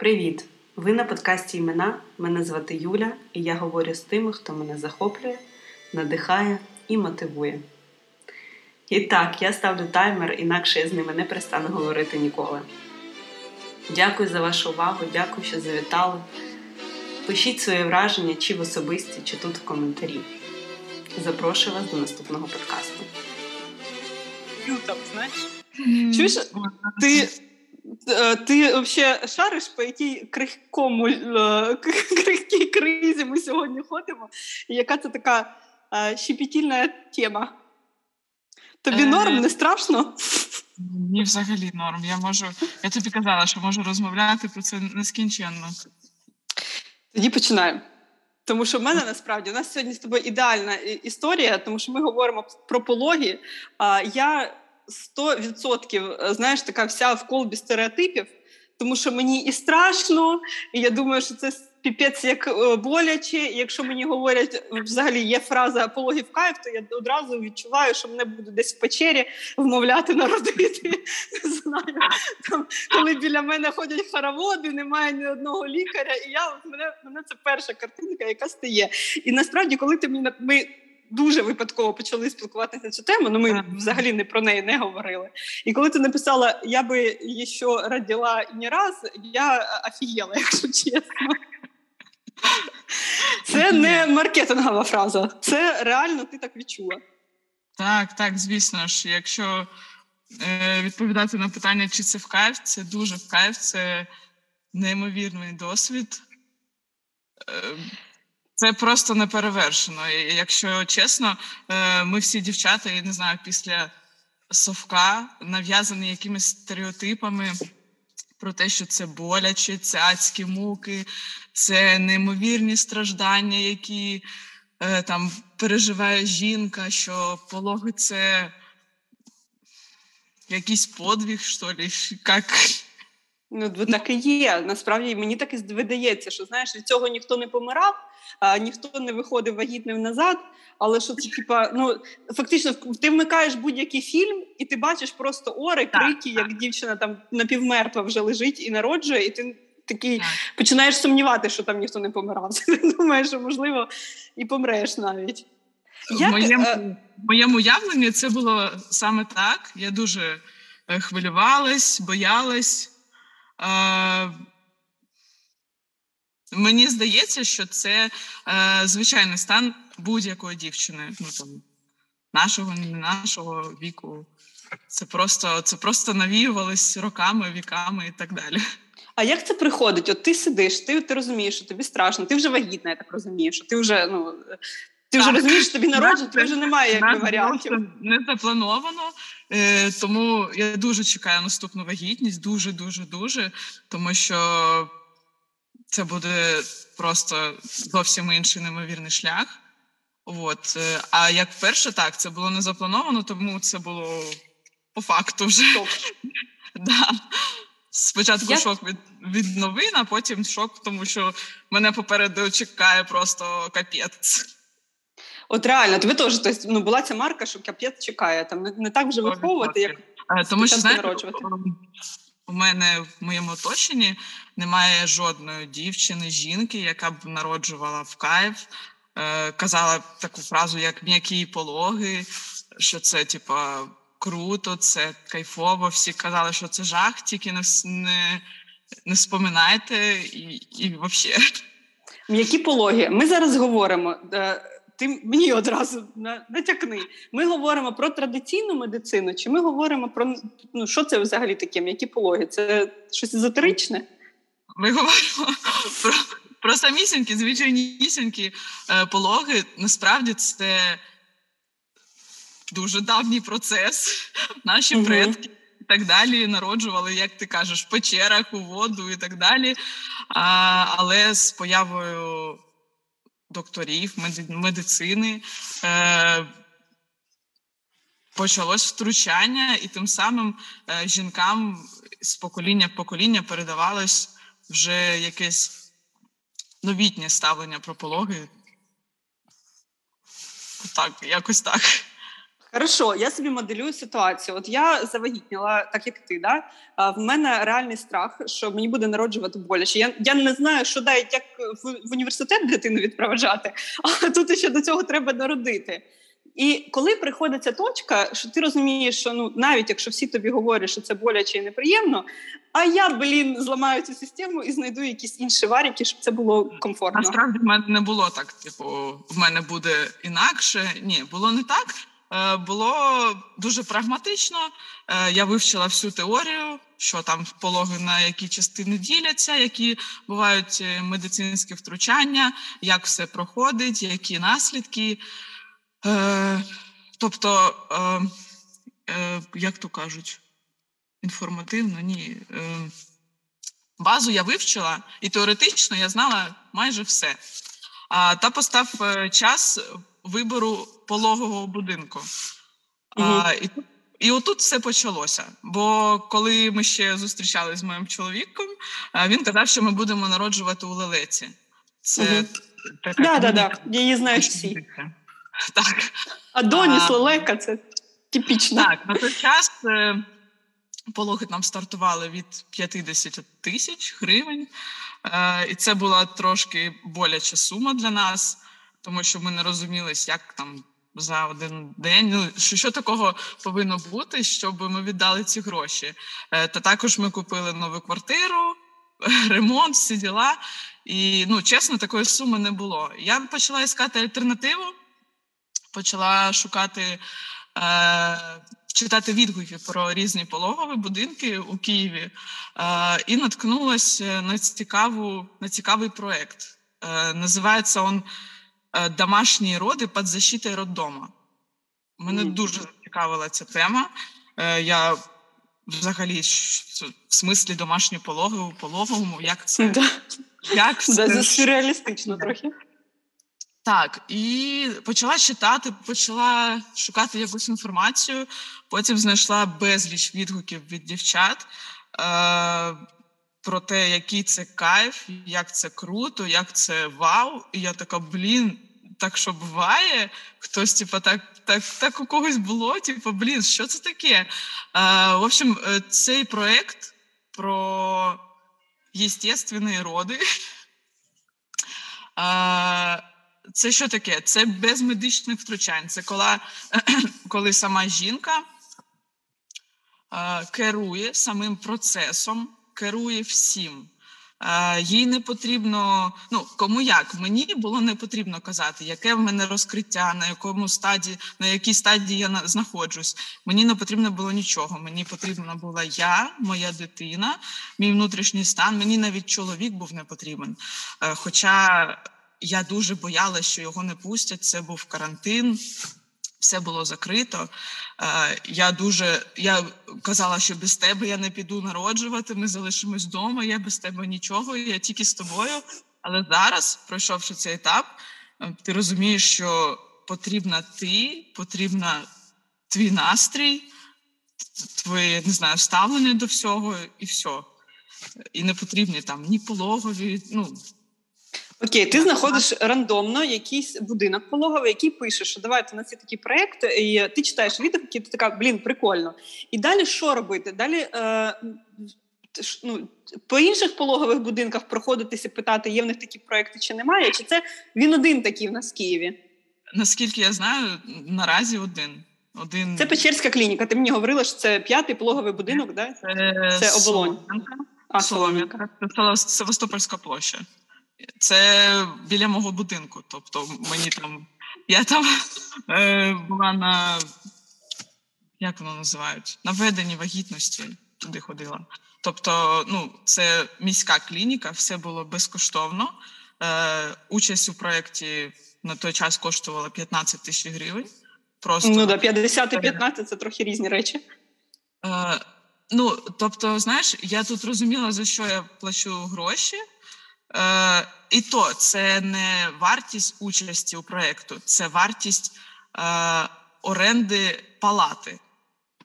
Привіт! Ви на подкасті Імена. Мене звати Юля, і я говорю з тими, хто мене захоплює, надихає і мотивує. І так, я ставлю таймер, інакше я з ними не перестану говорити ніколи. Дякую за вашу увагу, дякую, що завітали. Пишіть свої враження чи в особисті, чи тут в коментарі. Запрошую вас до наступного подкасту. Там, знаєш? Чуєш, ти ти взагалі шариш, по якій крихкому е, крихкій кризі ми сьогодні ходимо? І яка це така е, щепетільна тема? Тобі норм не страшно? Ні, взагалі норм. Я можу, я тобі казала, що можу розмовляти про це нескінченно. Тоді починаємо. Тому що в мене насправді у нас сьогодні з тобою ідеальна історія, тому що ми говоримо про пологи. А я 100% е, знаєш, така вся в колбі стереотипів, тому що мені і страшно, і я думаю, що це піпець як е, боляче. Якщо мені говорять, взагалі є фраза пологів кайф, то я одразу відчуваю, що мене будуть десь в печері вмовляти народити. Не знаю, там, коли біля мене ходять хороводи, немає ні одного лікаря, і я мене мене це перша картинка, яка стає. І насправді, коли ти мені ми дуже випадково почали спілкуватися на цю тему, ну ми взагалі не про неї не говорили. І коли ти написала Я би ще родила не раз, я офігела, якщо чесно. Це не маркетингова фраза, це реально ти так відчула. Так, так, звісно ж, якщо е, відповідати на питання, чи це в кайф, це дуже в кайф, це неймовірний досвід. Е, це просто не перевершено. Якщо чесно, е, ми всі дівчата, я не знаю, після совка нав'язані якимись стереотипами про те, що це боляче, це адські муки, це неймовірні страждання, які е, там переживає жінка, що пологи це якийсь подвиг, що ли, як. Ну, так і є. Насправді мені так і видається, що знаєш, від цього ніхто не помирав, а ніхто не виходив вагітним назад. Але що це типа, ну фактично, ти вмикаєш будь-який фільм, і ти бачиш просто ори, крики, як дівчина там напівмертва вже лежить і народжує, і ти такий починаєш сумнівати, що там ніхто не помирав. Ти думаєш, що можливо і помреш навіть. В моєму, е... моєму уявленні це було саме так. Я дуже е, хвилювалась, боялась. Мені здається, що це е, звичайний стан будь-якої дівчини, ну там нашого, не нашого віку. Це просто це просто навіювалось роками, віками і так далі. А як це приходить? От ти сидиш, ти ти розумієш, що тобі страшно, ти вже вагітна, я так розумію, що ти вже ну ти так. вже розумієш, що тобі народжувати, тобі вже немає якби варіантів. Не заплановано, е, тому я дуже чекаю наступну вагітність, дуже, дуже, дуже, тому що це буде просто зовсім інший неймовірний шлях. От. Е, а як перше, так, це було не заплановано, тому це було по факту вже. Да. Спочатку як... шок від від новин, а потім шок, тому що мене попереду чекає просто капець. От реально, тобі теж тобто, ну, була ця марка, що капець чекає. Там не, не так вже виховувати, як е, тому що знаєте, у мене в моєму оточенні немає жодної дівчини, жінки, яка б народжувала в кайф, е, казала таку фразу, як м'які пологи, що це типа круто, це кайфово. Всі казали, що це жах, тільки не не, не споминайте і і взагалі. М'які пологи. Ми зараз говоримо. Е, ти мені одразу натякни. Ми говоримо про традиційну медицину, чи ми говоримо про ну що це взагалі таке? Які пологи? Це щось езотеричне? Ми говоримо про про самісінькі, звичайнісінькі е, пологи. Насправді це дуже давній процес. Наші угу. предки і так далі народжували, як ти кажеш, в печерах, у воду і так далі. А, Але з появою докторів, медицини. Е, Почалось втручання, і тим самим е, жінкам з покоління в покоління передавалось вже якесь новітнє ставлення про пологи. Так, якось так. Хорошо, я собі моделюю ситуацію. От я завагітніла, так як ти, да? А, в мене реальний страх, що мені буде народжувати боляче. Я я не знаю, що дають як в, в університет дитину відпроваджати, а тут ще до цього треба народити. І коли приходить ця точка, що ти розумієш, що ну навіть якщо всі тобі говорять, що це боляче і неприємно, а я, блін, зламаю цю систему і знайду якісь інші варіки, щоб це було комфортно. Насправді в мене не було так. Типу, в мене буде інакше. Ні, було не так. Е, було дуже прагматично. Е, я вивчила всю теорію, що там пологи на які частини діляться, які бувають е, медицинські втручання, як все проходить, які наслідки. Тобто, як то кажуть, інформативно, ні. Базу я вивчила, і теоретично я знала майже все. Та постав час вибору пологового будинку. Угу. А, І і отут все почалося. Бо коли ми ще зустрічалися з моїм чоловіком, він казав, що ми будемо народжувати у лелеці. Це угу. така да, да, да. Я її знаю всі. Так. А доніс лелека це типічно. Так, на той час е, пологи нам стартували від 50 тисяч гривень, е, і це була трошки боляча сума для нас тому що ми не розумілись, як там за один день. Ну що що такого повинно бути, щоб ми віддали ці гроші? Е, та також ми купили нову квартиру, ремонт, всі діла. І ну чесно, такої суми не було. Я почала іскати альтернативу, почала шукати. Е, Читати відгуки про різні пологові будинки у Києві е, і наткнулася на цікаву на цікавий проект. Називається Е, домашні роди під защитою роддома. Мене mm. дуже зацікавила ця тема. Е, я взагалі в смислі домашні пологи у пологовому, як це да. як це? Да, сюрреалістично трохи. Так, і почала читати, почала шукати якусь інформацію. Потім знайшла безліч відгуків від дівчат. Про те, який це кайф, як це круто, як це вау. І я така, блін, так що буває. Хтось, типу, так так, так у когось було, типу, блін, що це таке? А, В общем, е, цей проект про єстественні роди. А, це що таке? Це без медичних втручань. Це коли, коли сама жінка керує самим процесом керує всім. Їй не потрібно, ну кому як мені було не потрібно казати, яке в мене розкриття, на якому стадії, на якій стадії я знаходжусь. Мені не потрібно було нічого. Мені потрібна була я, моя дитина, мій внутрішній стан. Мені навіть чоловік був не потрібен. Е, хоча я дуже боялася, що його не пустять. Це був карантин все було закрито. Е, я дуже я казала, що без тебе я не піду народжувати. Ми залишимось вдома. Я без тебе нічого. Я тільки з тобою. Але зараз, пройшовши цей етап, е, ти розумієш, що потрібна ти, потрібна твій настрій, твоє не знаю, ставлення до всього, і все. І не потрібні там ні пологові. ну, Окей, ти знаходиш рандомно якийсь будинок пологовий, який пише, що давайте на ці такі проекти, і ти читаєш відгуки, ти така, блін, прикольно. І далі що робити? Далі е, ну, по інших пологових будинках проходитися, питати, є в них такі проекти чи немає, чи це він один такий в нас в Києві? Наскільки я знаю, наразі один. Один... Це Печерська клініка. Ти мені говорила, що це п'ятий пологовий будинок, да? Це, це оболонь. А, Солом'янка. Це Севастопольська площа. Це біля мого будинку. Тобто мені там. Я там е, була на як воно називають? На веденні вагітності туди ходила. Тобто, ну, це міська клініка, все було безкоштовно. Е, Участь у проєкті на той час коштувала 15 тисяч гривень. Просто ну да, 50 і 15 це трохи різні речі. Е, Ну, тобто, знаєш, я тут розуміла, за що я плачу гроші. Е, І то це не вартість участі у проєкту, це вартість е, оренди палати.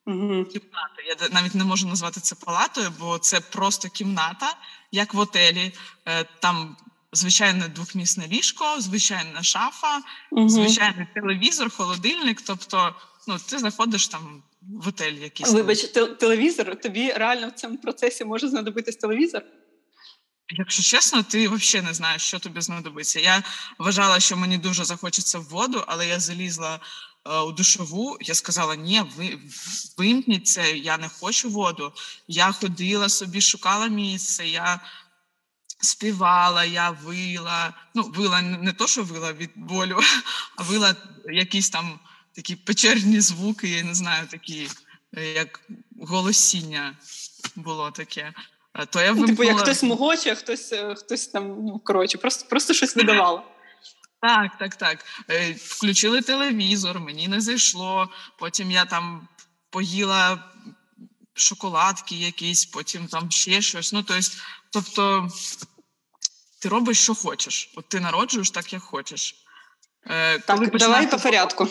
Угу. Кімната. Я навіть не можу назвати це палатою, бо це просто кімната, як в отелі. Е, Там звичайне двохмісне ліжко, звичайна шафа, угу. звичайний телевізор, холодильник. Тобто ну, ти заходиш там в готель якийсь. Вибач, телевізор, тобі реально в цьому процесі може знадобитись телевізор? Якщо чесно, ти взагалі не знаєш, що тобі знадобиться. Я вважала, що мені дуже захочеться в воду, але я залізла е, у душову. Я сказала: ні, ви вимкніть це, я не хочу воду. Я ходила собі, шукала місце. я співала, я вила. Ну, вила не то, що вила від болю, а вила якісь там такі печерні звуки, я не знаю, такі, е, як голосіння було таке. Е, то я вимкнула... Типу, як хтось могоче, а хтось е, хтось там, ну, коротше, просто просто щось видавало. Так, так, так. Включили телевізор, мені не зайшло. Потім я там поїла шоколадки якісь, потім там ще щось. Ну, тобто, ти робиш, що хочеш. От ти народжуєш так, як хочеш. Е, так, давай по порядку.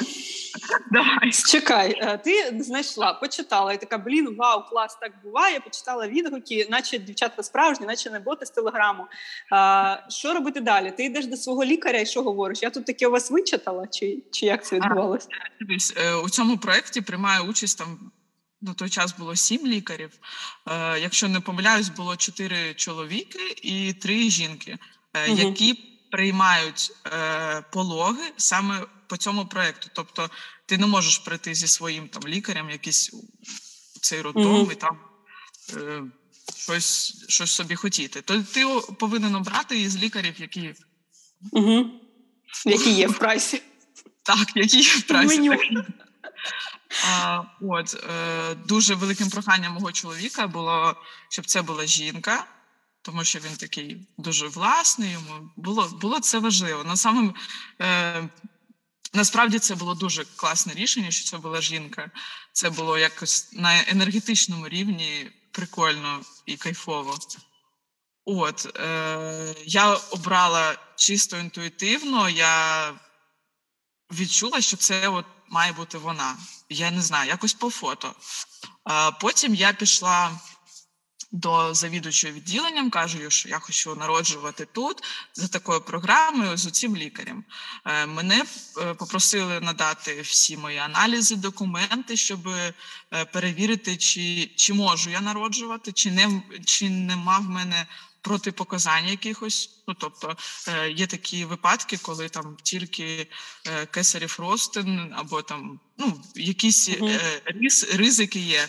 Давай. Чекай, е, ти знайшла, почитала і така, блін, вау, клас, так буває. Почитала відгуки, наче дівчатка справжні, наче не боти з телеграму. А, Що робити далі? Ти йдеш до свого лікаря і що говориш? Я тут таке у вас вичитала, чи чи як це відбувалося? Дивись, е, у цьому проєкті приймає участь там. На той час було сім лікарів. Е, Якщо не помиляюсь, було чотири чоловіки і три жінки, угу. які приймають е, пологи саме по цьому проекту. Тобто ти не можеш прийти зі своїм там лікарем, якийсь цей роддом mm-hmm. і там е, щось щось собі хотіти. То ти повинен обрати із лікарів, які mm-hmm. які є в прайсі. Так, які є в прайсі. А, От е, дуже великим проханням мого чоловіка було, щоб це була жінка тому що він такий дуже власний. Йому було було це важливо. На самому, е, Насправді це було дуже класне рішення, що це була жінка. Це було якось на енергетичному рівні прикольно і кайфово. От е, я обрала чисто інтуїтивно, я відчула, що це от має бути вона. Я не знаю, якось по фото. А Потім я пішла до завідувачої відділенням, кажу, що я хочу народжувати тут за такою програмою з цим лікарем. Е, мене е, попросили надати всі мої аналізи, документи, щоб е, перевірити, чи чи можу я народжувати, чи не чи нема в мене протипоказань якихось. Ну тобто є такі випадки, коли там тільки кесарів ростин або там ну якісь uh ризики є.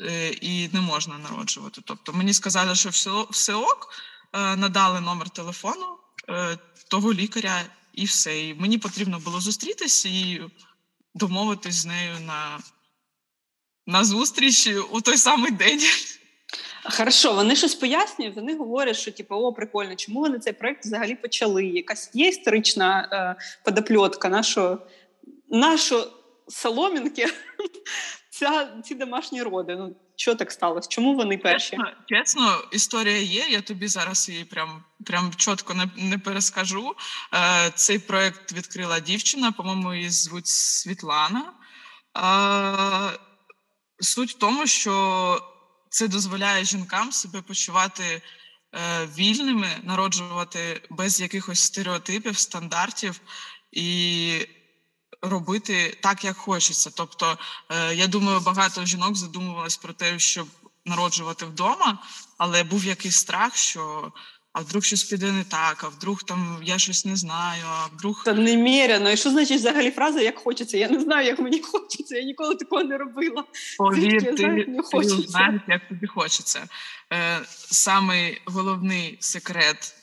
Е, і не можна народжувати. Тобто мені сказали, що все, ок, е, надали номер телефону е, того лікаря, і все. І мені потрібно було зустрітися і домовитись з нею на, на зустріч у той самий день. Хорошо, вони щось пояснюють, вони говорять, що типу, о, прикольно, чому вони цей проект взагалі почали? Якась є історична е, подопльотка нашого нашо соломінки ця, ці домашні роди. Ну що так сталося? Чому вони перші? Чесно, чесно, історія є. Я тобі зараз її прям прям чітко не не перескажу. Е, Цей проект відкрила дівчина, по-моєму, її звуть Світлана. Е, Суть в тому, що це дозволяє жінкам себе почувати е, вільними, народжувати без якихось стереотипів, стандартів і робити так, як хочеться. Тобто, е, я думаю, багато жінок задумувалось про те, щоб народжувати вдома, але був якийсь страх, що. А вдруг щось піде не так, а вдруг там я щось не знаю, а вдруг Та неміряно. І що значить взагалі фраза як хочеться? Я не знаю, як мені хочеться. Я ніколи такого не робила. Повір, ти, знаю, ти знаєш, як тобі хочеться. Е, Самий головний секрет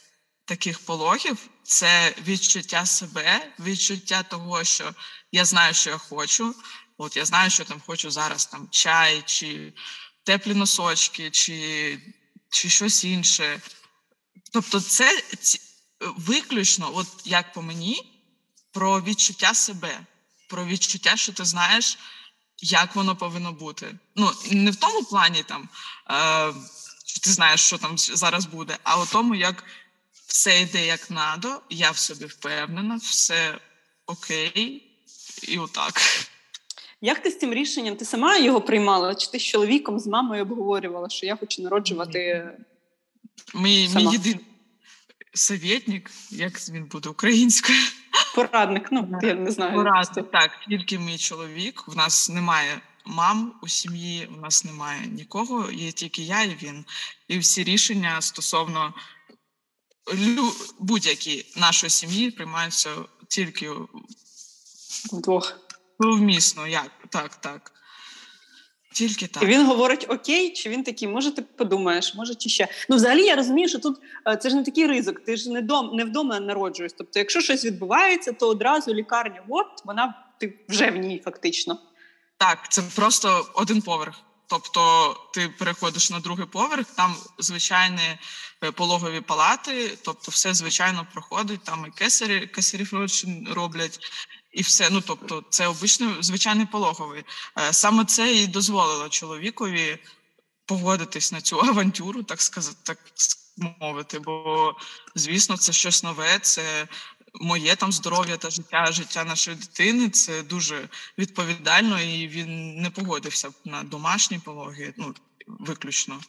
таких пологів це відчуття себе, відчуття того, що я знаю, що я хочу. От я знаю, що там хочу зараз там чай, чи теплі носочки, чи чи щось інше. Тобто, це виключно, от як по мені, про відчуття себе, про відчуття, що ти знаєш, як воно повинно бути. Ну, не в тому плані там, е, що ти знаєш, що там зараз буде, а у тому, як все йде як надо, я в собі впевнена, все окей, і отак. Як ти з цим рішенням? Ти сама його приймала? Чи ти з чоловіком, з мамою обговорювала, що я хочу народжувати? Мій мій єдиний совєтник, як він буде українською, Порадник, ну я не знаю. Порадник, так, тільки мій чоловік. В нас немає мам у сім'ї, у нас немає нікого, є тільки я і він. І всі рішення стосовно будь-які нашої сім'ї приймаються тільки вдвох. Вмісно, як так, так. Тільки так. І він говорить окей, чи він такий, може, ти подумаєш, може чи ще. Ну, взагалі, я розумію, що тут е, це ж не такий ризик, ти ж не дом, не вдома народжуєш. Тобто, якщо щось відбувається, то одразу лікарня, от вона ти вже в ній фактично. Так, це просто один поверх. Тобто ти переходиш на другий поверх, там звичайні е, пологові палати, тобто все звичайно проходить, там і кесарі, кесарів роблять, і все. Ну тобто, це обичний звичайний пологовий. Е, саме це і дозволило чоловікові погодитись на цю авантюру, так сказати, так мовити. Бо, звісно, це щось нове, це моє там здоров'я та життя, життя нашої дитини. Це дуже відповідально, і він не погодився на домашні пологи. Ну виключно.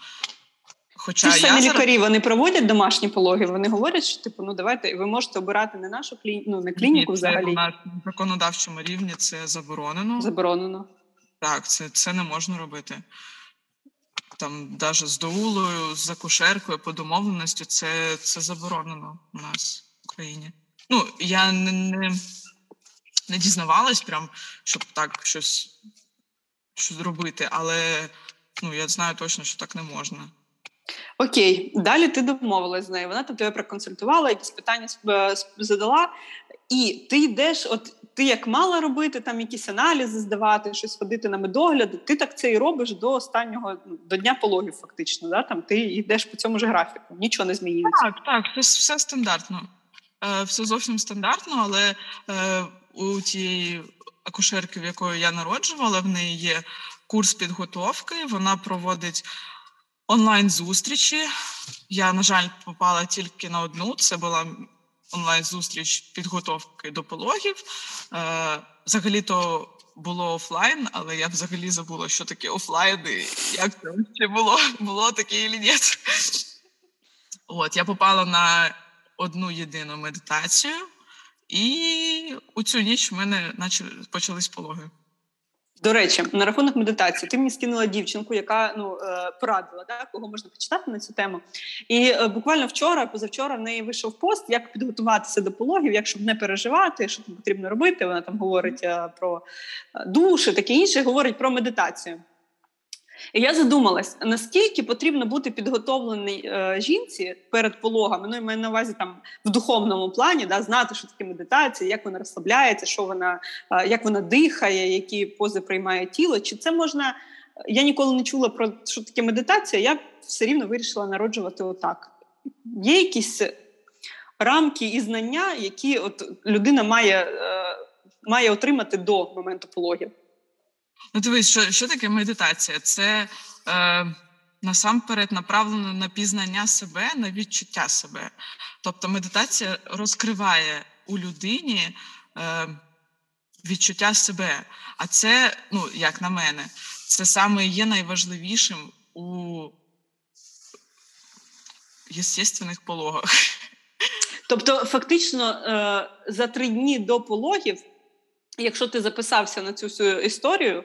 Хоча Ті ж самі я лікарі зараз... вони проводять домашні пологи. Вони говорять, що типу, ну давайте ви можете обирати не нашу клі... ну, не клініку. Ні, взагалі на законодавчому рівні це заборонено. Заборонено. Так, це це не можна робити. Там, навіть з доулою, з акушеркою, по домовленості, це це заборонено у нас в Україні. Ну, я не не, не дізнавалась, прям, щоб так щось щось робити, але ну, я знаю точно, що так не можна. Окей, далі ти домовилась з нею. Вона там тебе проконсультувала, якісь питання задала, і ти йдеш, от ти як мала робити, там якісь аналізи здавати, щось ходити на медогляд, ти так це і робиш до останнього ну, до дня пологів, фактично. Да? Там Ти йдеш по цьому ж графіку, нічого не змінюється. Так, так, все стандартно. Е, Все зовсім стандартно, але е, у тієї акушерки, в якої я народжувала, в неї є курс підготовки, вона проводить онлайн-зустрічі. Я, на жаль, попала тільки на одну. Це була онлайн-зустріч підготовки до пологів. Е, Взагалі-то було офлайн, але я взагалі забула, що таке офлайн і як це було, було таке і ні. От, я попала на одну єдину медитацію, і у цю ніч в мене почались пологи. До речі, на рахунок медитації, ти мені скинула дівчинку, яка ну е, порадила, да, кого можна почитати на цю тему. І е, буквально вчора, позавчора, в неї вийшов пост, як підготуватися до пологів, як щоб не переживати, що там потрібно робити. Вона там говорить е, про душі, таке інше, говорить про медитацію. І я задумалась, наскільки потрібно бути підготовленій е, жінці перед пологами, ну і маю на увазі там в духовному плані, да, знати, що таке медитація, як вона розслабляється, що вона, е, як вона дихає, які пози приймає тіло. Чи це можна? Я ніколи не чула про що таке медитація, я все рівно вирішила народжувати отак. Є якісь рамки і знання, які от людина має, е, має отримати до моменту пологів. Ну, дивись, що що таке медитація? Це е, насамперед направлено на пізнання себе, на відчуття себе. Тобто медитація розкриває у людині е, відчуття себе. А це, ну, як на мене, це саме є найважливішим у єстественних пологах. Тобто, фактично, е, за три дні до пологів якщо ти записався на цю всю історію,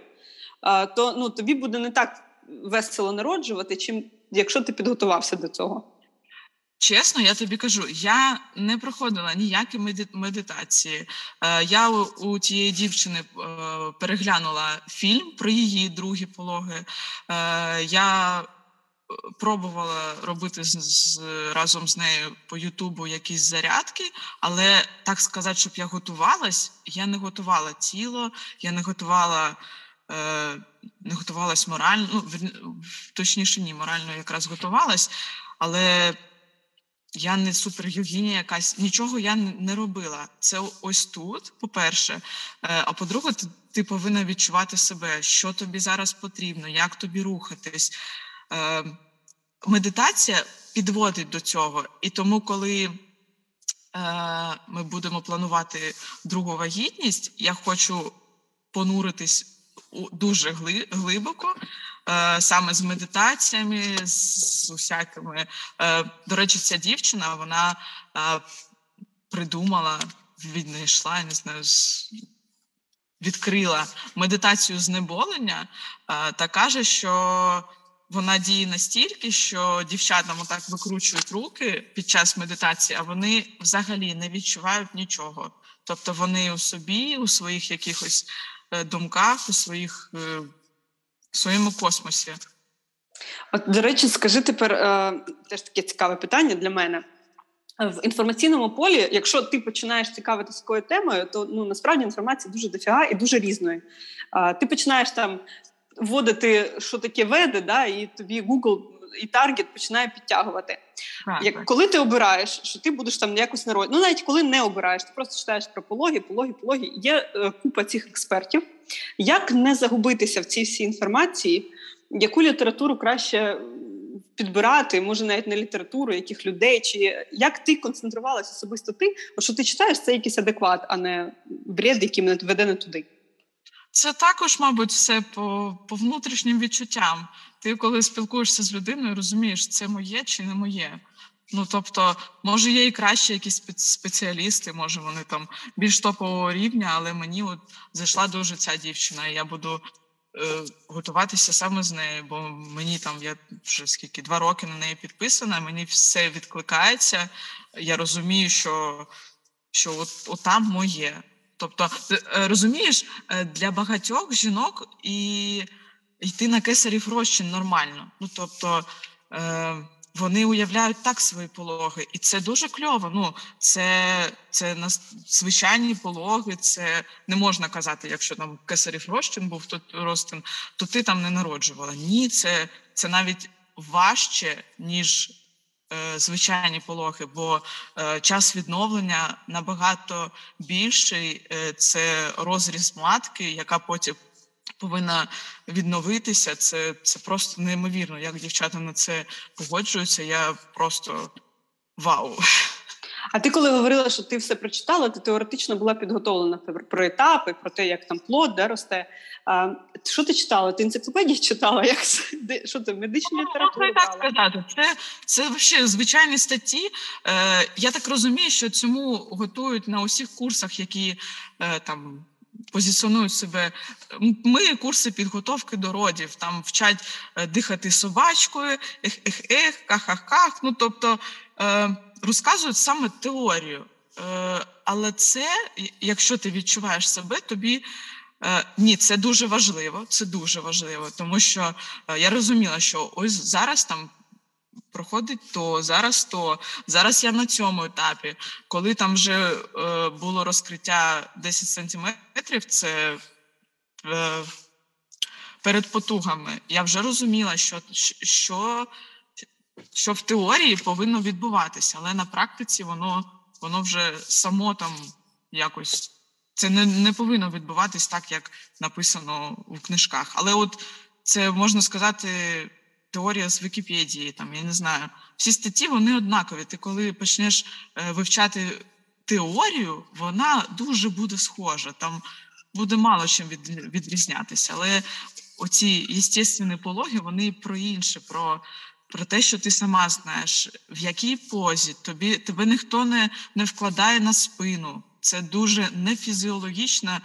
то ну, тобі буде не так весело народжувати, чим якщо ти підготувався до цього. Чесно, я тобі кажу, я не проходила ніякі медитації. Е, я у тієї дівчини е, переглянула фільм про її другі пологи. Е, я пробувала робити з, з разом з нею по Ютубу якісь зарядки, але так сказати, щоб я готувалась, я не готувала тіло, я не готувала. Е, не готувалась морально, ну точніше, ні, морально якраз готувалась, але я не супергігіня якась, нічого я не робила. Це ось тут, по-перше. Е, а по-друге, ти, ти повинна відчувати себе, що тобі зараз потрібно, як тобі рухатись. Е, медитація підводить до цього. І тому, коли е, ми будемо планувати другу вагітність, я хочу понуритись дуже глибоко. Е, саме з медитаціями, з усякими. До речі, ця дівчина вона придумала віднайшла, не знаю, відкрила медитацію знеболення та каже, що вона діє настільки, що дівчатам отак викручують руки під час медитації, а вони взагалі не відчувають нічого. Тобто вони у собі, у своїх якихось е, думках, у своїх е, в своєму космосі. От, До речі, скажи тепер теж таке цікаве питання для мене в інформаційному полі, якщо ти починаєш цікавитися такою темою, то ну насправді інформація дуже дофіга і дуже різної. Ти починаєш там вводити, що таке веде, да, і тобі Google і Target починає підтягувати. Так, Як коли ти обираєш, що ти будеш там якось народ, ну навіть коли не обираєш, ти просто читаєш про пологи, пологи, пологи. Є е, купа цих експертів. Як не загубитися в цій всій інформації? Яку літературу краще підбирати, може навіть не літературу, яких людей, чи як ти концентрувалася особисто ти, що ти читаєш, це якийсь адекват, а не бред, який мене веде не туди. Це також, мабуть, все по по внутрішнім відчуттям. Ти, коли спілкуєшся з людиною, розумієш, це моє чи не моє. Ну тобто, може, є і краще якісь спеціалісти, може вони там більш топового рівня, але мені от зайшла дуже ця дівчина, і я буду Е, готуватися саме з нею, бо мені там я вже скільки два роки на неї підписана, мені все відкликається. Я розумію, що що от, от там моє. Тобто, е, розумієш, е, для багатьох жінок і йти на кесарів розчин нормально. Ну тобто. Вони уявляють так свої пологи, і це дуже кльово. Ну це це звичайні пологи. Це не можна казати, якщо там кесарів розчин був тут розтин, то ти там не народжувала. Ні, це це навіть важче ніж е, звичайні пологи, бо е, час відновлення набагато більший. Е, це розріз матки, яка потім повинна відновитися. Це це просто неймовірно. Як дівчата на це погоджуються, я просто вау. А ти, коли говорила, що ти все прочитала, ти теоретично була підготовлена про етапи, про те, як там плод де росте. А, Що ти читала? Ти енциклопедії читала? Як що це медична ну, література? так сказати. Це це взагалі звичайні статті. Е, Я так розумію, що цьому готують на усіх курсах, які е, там позиціонують себе. Ми курси підготовки до родів, там вчать е, дихати собачкою, ех-ех-ех, ках-ках-ках. Ну тобто е, розказують саме теорію. Е, але це, якщо ти відчуваєш себе, тобі. Ні, це дуже важливо. Це дуже важливо, тому що я розуміла, що ось зараз там проходить то, зараз то, зараз я на цьому етапі. Коли там вже е, було розкриття 10 сантиметрів, це е, перед потугами, я вже розуміла, що, що, що в теорії повинно відбуватися, але на практиці воно, воно вже само там якось. Це не не повинно відбуватись так, як написано в книжках. Але от це можна сказати теорія з Вікіпедії, там я не знаю. Всі статті вони однакові. Ти коли почнеш е, вивчати теорію, вона дуже буде схожа. Там буде мало чим від, відрізнятися. Але оці естественні пологи вони про інше, про про те, що ти сама знаєш, в якій позі тобі тебе ніхто не, не вкладає на спину. Це дуже нефізіологічна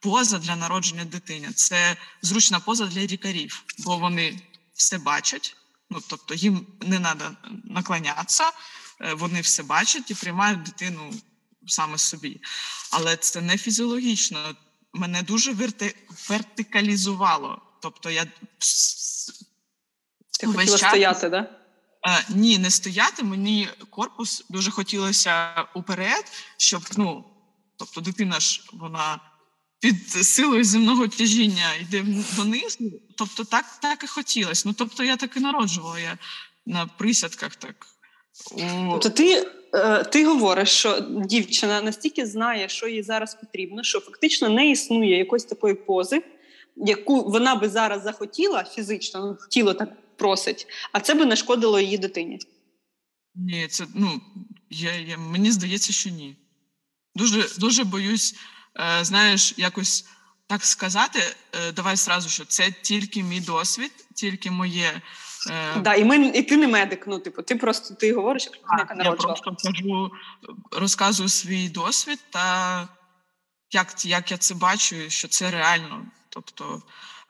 поза для народження дитини. Це зручна поза для лікарів, бо вони все бачать, ну тобто їм не треба наклонятися, е, вони все бачать і приймають дитину саме собі. Але це не фізіологічно. Мене дуже верти... вертикалізувало. Тобто я Ти хотіла час... стояти, да? Е, ні, не стояти. Мені корпус дуже хотілося уперед, щоб ну, тобто дитина ж вона під силою земного тяжіння йде донизу. Тобто, так так і хотілося. Ну тобто, я так і народжувала я на присядках. так. Тобто ти е, ти говориш, що дівчина настільки знає, що їй зараз потрібно, що фактично не існує якоїсь такої пози, яку вона би зараз захотіла фізично, ну, тіло так просить, а це би не шкодило її дитині. Ні, це ну я, я мені здається, що ні. Дуже дуже боюсь Е, знаєш, якось так сказати, е, давай зразу, що це тільки мій досвід, тільки моє Е, да, І ми, і ти не медик, ну, типу, ти просто ти говориш, як людина, народжувала. Я просто кажу, розказую свій досвід та як як я це бачу, що це реально. Тобто,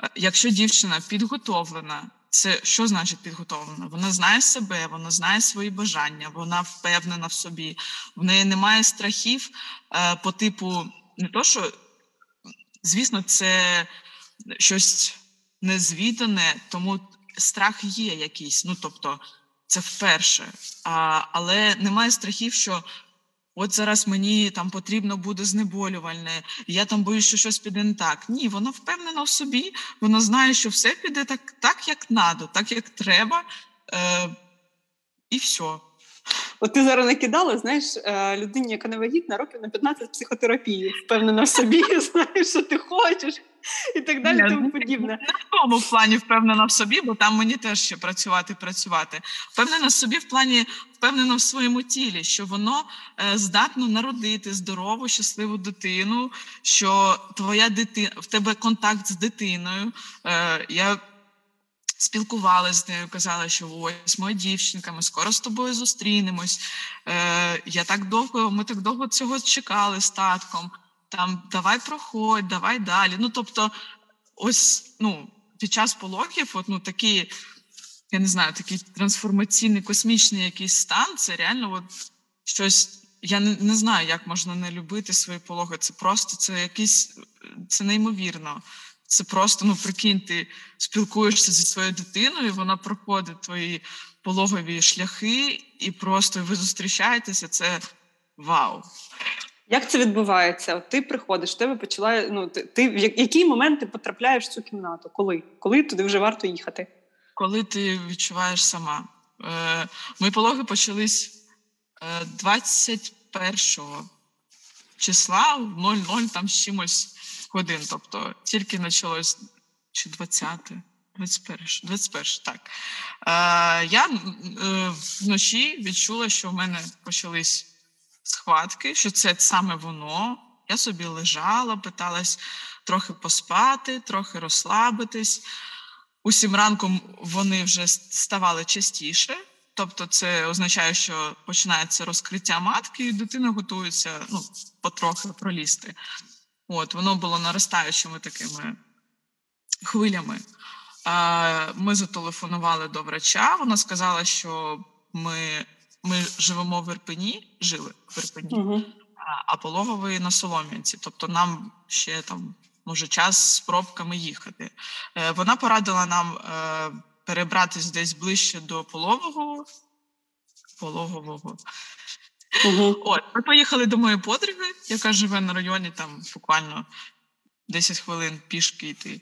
е, якщо дівчина підготовлена, це що значить підготовлена? Вона знає себе, вона знає свої бажання, вона впевнена в собі, в неї немає страхів е, по типу, не то, що, звісно, це щось незвідане, тому страх є якийсь. Ну тобто, це вперше. А, Але немає страхів, що от зараз мені там потрібно буде знеболювальне, я там боюсь, що щось піде не так. Ні, вона впевнена в собі, вона знає, що все піде так, так як надо, так як треба, е, і все. От ти зараз накидала, знаєш, е, людині, яка не вагітна, років на 15 психотерапії, впевнена в собі, знаєш, що ти хочеш, і так далі, тому ну, подібне. В тому плані впевнена в собі, бо там мені теж ще працювати, працювати. Впевнена в собі в плані впевнена в своєму тілі, що воно е, здатно народити здорову, щасливу дитину, що твоя дитина в тебе контакт з дитиною. Е, я спілкувалася з нею, казала, що ось моя дівчинка, ми скоро з тобою зустрінемось. Е, Я так довго, ми так довго цього чекали з татком. Там давай проходь, давай далі. Ну тобто, ось ну, під час пологів, от, ну такі, я не знаю, такий трансформаційний космічний якийсь стан, це реально от щось. Я не, не знаю, як можна не любити свої пологи. Це просто це якийсь це неймовірно. Це просто, ну прикинь, ти спілкуєшся зі своєю дитиною, вона проходить твої пологові шляхи, і просто ви зустрічаєтеся. Це вау. Як це відбувається? От Ти приходиш, тебе почала. Ну ти, ти в який момент ти потрапляєш в цю кімнату? Коли? Коли туди вже варто їхати? Коли ти відчуваєш сама? Е, Мої пологи почались е, 21 числа, в 00 там з чимось годин. Тобто тільки почалось чи 20 21, 21, так. Е, Я е, вночі відчула, що в мене почались схватки, що це саме воно. Я собі лежала, питалась трохи поспати, трохи розслабитись. Усім ранком вони вже ставали частіше. Тобто, це означає, що починається розкриття матки, і дитина готується ну, потрохи пролізти. От, Воно було наростаючими такими хвилями. Ми зателефонували до врача. Вона сказала, що ми ми живемо в Ірпені, жили в Ірпені, угу. а пологовий на Солом'янці. Тобто, нам ще там може час з пробками їхати. Е, вона порадила нам е, перебратись десь ближче до пологового. Пологового. Угу. От, Ми поїхали до моєї подруги, яка живе на районі, там буквально 10 хвилин пішки йти.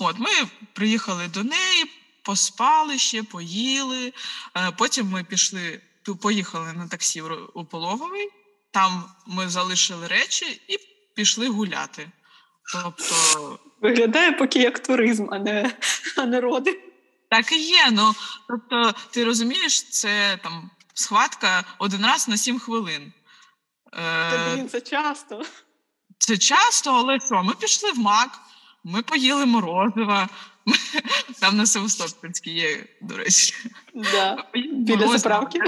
От, Ми приїхали до неї, поспали ще, поїли. Е, потім ми пішли, поїхали на таксі у пологовий, там ми залишили речі і пішли гуляти. Тобто... Виглядає поки як туризм, а не а не роди. Так і є. Ну тобто, ти розумієш, це там схватка один раз на сім хвилин. Та, блін, Це часто. Це часто, але що? Ми пішли в мак, ми поїли морозива. Там на Севастопольській є, до речі. Да. Біля заправки.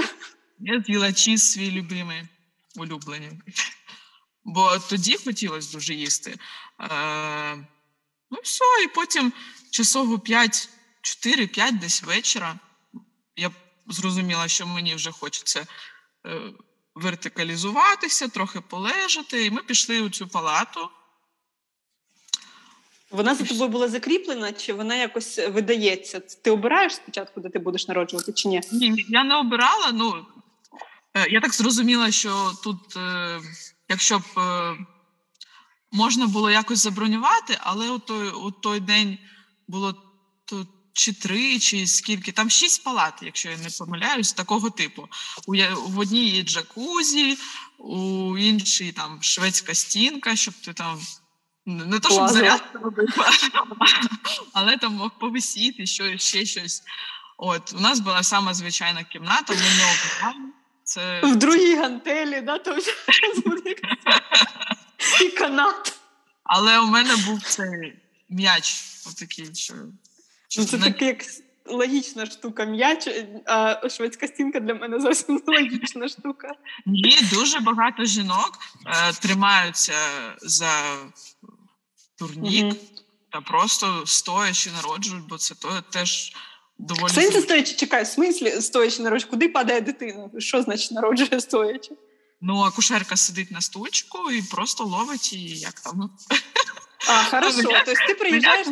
Я з'їла чіз свій любимий, улюблені. Бо тоді хотілося дуже їсти. Е, Ну, все, і потім часово 5, 4-5 десь вечора. Я зрозуміла, що мені вже хочеться е, вертикалізуватися, трохи полежати. І ми пішли у цю палату. Вона за тобою була закріплена, чи вона якось видається? Ти обираєш спочатку, де ти будеш народжувати, чи ні? Ні, я не обирала. Ну е, я так зрозуміла, що тут, е, якщо б можна було якось забронювати, але у той, у той день було тут чи три, чи скільки, там шість палат, якщо я не помиляюсь, такого типу. У, В одній є джакузі, у іншій там шведська стінка, щоб ти там. Не то, щоб робив, але там мог повисіти, що ще щось. От, у нас була сама звичайна кімната, ми не обирали. Це... В другій гантелі, да, то вже і канат. Але у мене був цей м'яч, отакий, що Ну, Це такий як логічна штука м'яч, а шведська стінка для мене зовсім не логічна штука. Ні, дуже багато жінок е, тримаються за турнік угу. та просто стоячи народжують, бо це то теж доволі. Сенсі стоячи, чекай, в смислі стоячи народжують, куди падає дитина? Що значить народжує стоячи? Ну, акушерка сидить на стульчику і просто ловить її, як там. А, хорошо. Тобто ти приїжджаєш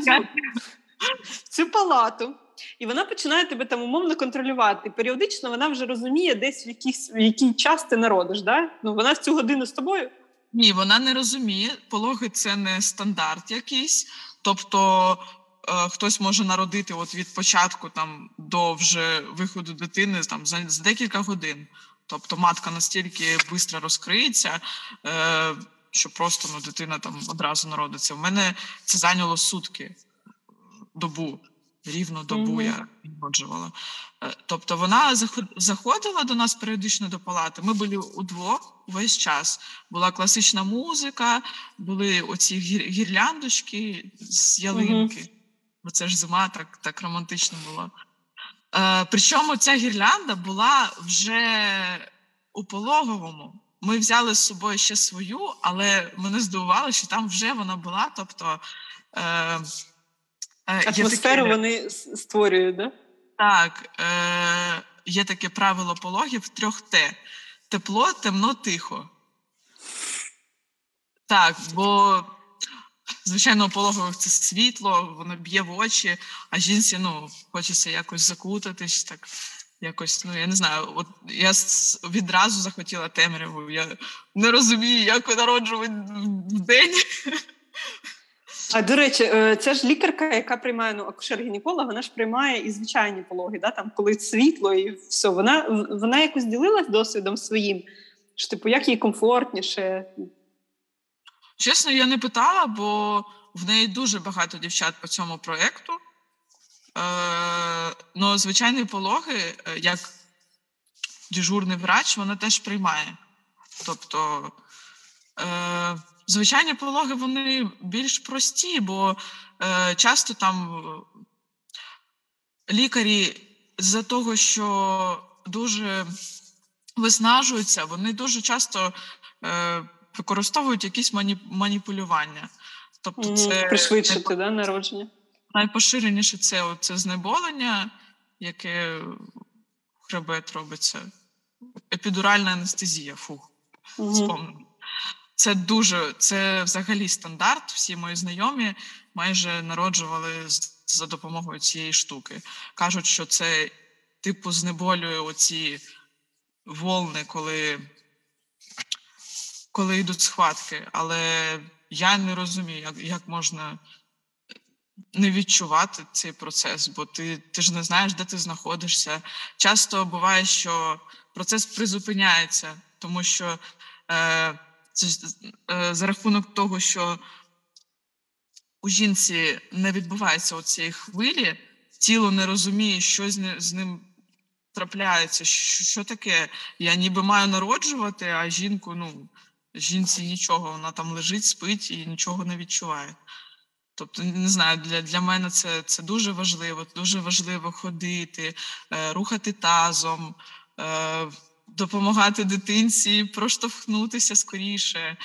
в цю палату, і вона починає тебе там умовно контролювати. Періодично вона вже розуміє, десь в якийсь, в який час ти народиш. Да? Ну, Вона в цю годину з тобою. Ні, вона не розуміє. Пологи це не стандарт якийсь. Тобто е, хтось може народити от від початку там до вже виходу дитини там за, за декілька годин. Тобто матка настільки швидко розкриється, е, що просто ну, дитина там одразу народиться. У мене це зайняло сутки добу. Рівно добу mm-hmm. я народжувала. Е, тобто вона заходила до нас періодично до палати. Ми були удвох весь час. Була класична музика, були оці гір- гірляндочки з ялинки. Mm-hmm. Бо це ж зима, так так романтично було. Е, Причому ця гірлянда була вже у пологовому. Ми взяли з собою ще свою, але мене здивувало, що там вже вона була. Тобто е, Е, Атмосферу таке, вони створюють, да? так? Е, Є таке правило пологів трьох Т: тепло, темно, тихо. Так, бо, звичайно, у пологових це світло, воно б'є в очі, а жінці ну, хочеться якось закутатись, так, якось, ну я не знаю, от я відразу захотіла темряву. Я не розумію, як народжувати в день. А до речі, це ж лікарка, яка приймає ну, акушер-гінеколог, вона ж приймає і звичайні пологи, да, там, коли світло і все. Вона вона якось ділилась досвідом своїм, що типу, як їй комфортніше. Чесно, я не питала, бо в неї дуже багато дівчат по цьому проєкту. Е, Ну, звичайні пологи, е, як дежурний врач, вона теж приймає. Тобто. Е, Звичайні пологи вони більш прості, бо е, часто там лікарі з-за того, що дуже виснажуються, вони дуже часто е, використовують якісь маніпулювання. Тобто, це пришвидшити да, народження. Найпоширеніше це це знеболення, яке хребет робиться. Епідуральна анестезія, фух, спомню. Це дуже це взагалі стандарт. Всі мої знайомі майже народжували за допомогою цієї штуки. Кажуть, що це типу знеболює оці волни, коли коли йдуть схватки. Але я не розумію, як як можна не відчувати цей процес, бо ти ти ж не знаєш, де ти знаходишся. Часто буває, що процес призупиняється, тому що. Е, це е, за рахунок того, що у жінці не відбувається цієї хвилі, тіло не розуміє, що з, з ним трапляється. Що, що таке? Я ніби маю народжувати, а жінку, ну, жінці нічого, вона там лежить, спить і нічого не відчуває. Тобто, не знаю, для для мене це це дуже важливо. Дуже важливо ходити, е, рухати тазом. Е, допомагати дитинці проштовхнутися скоріше.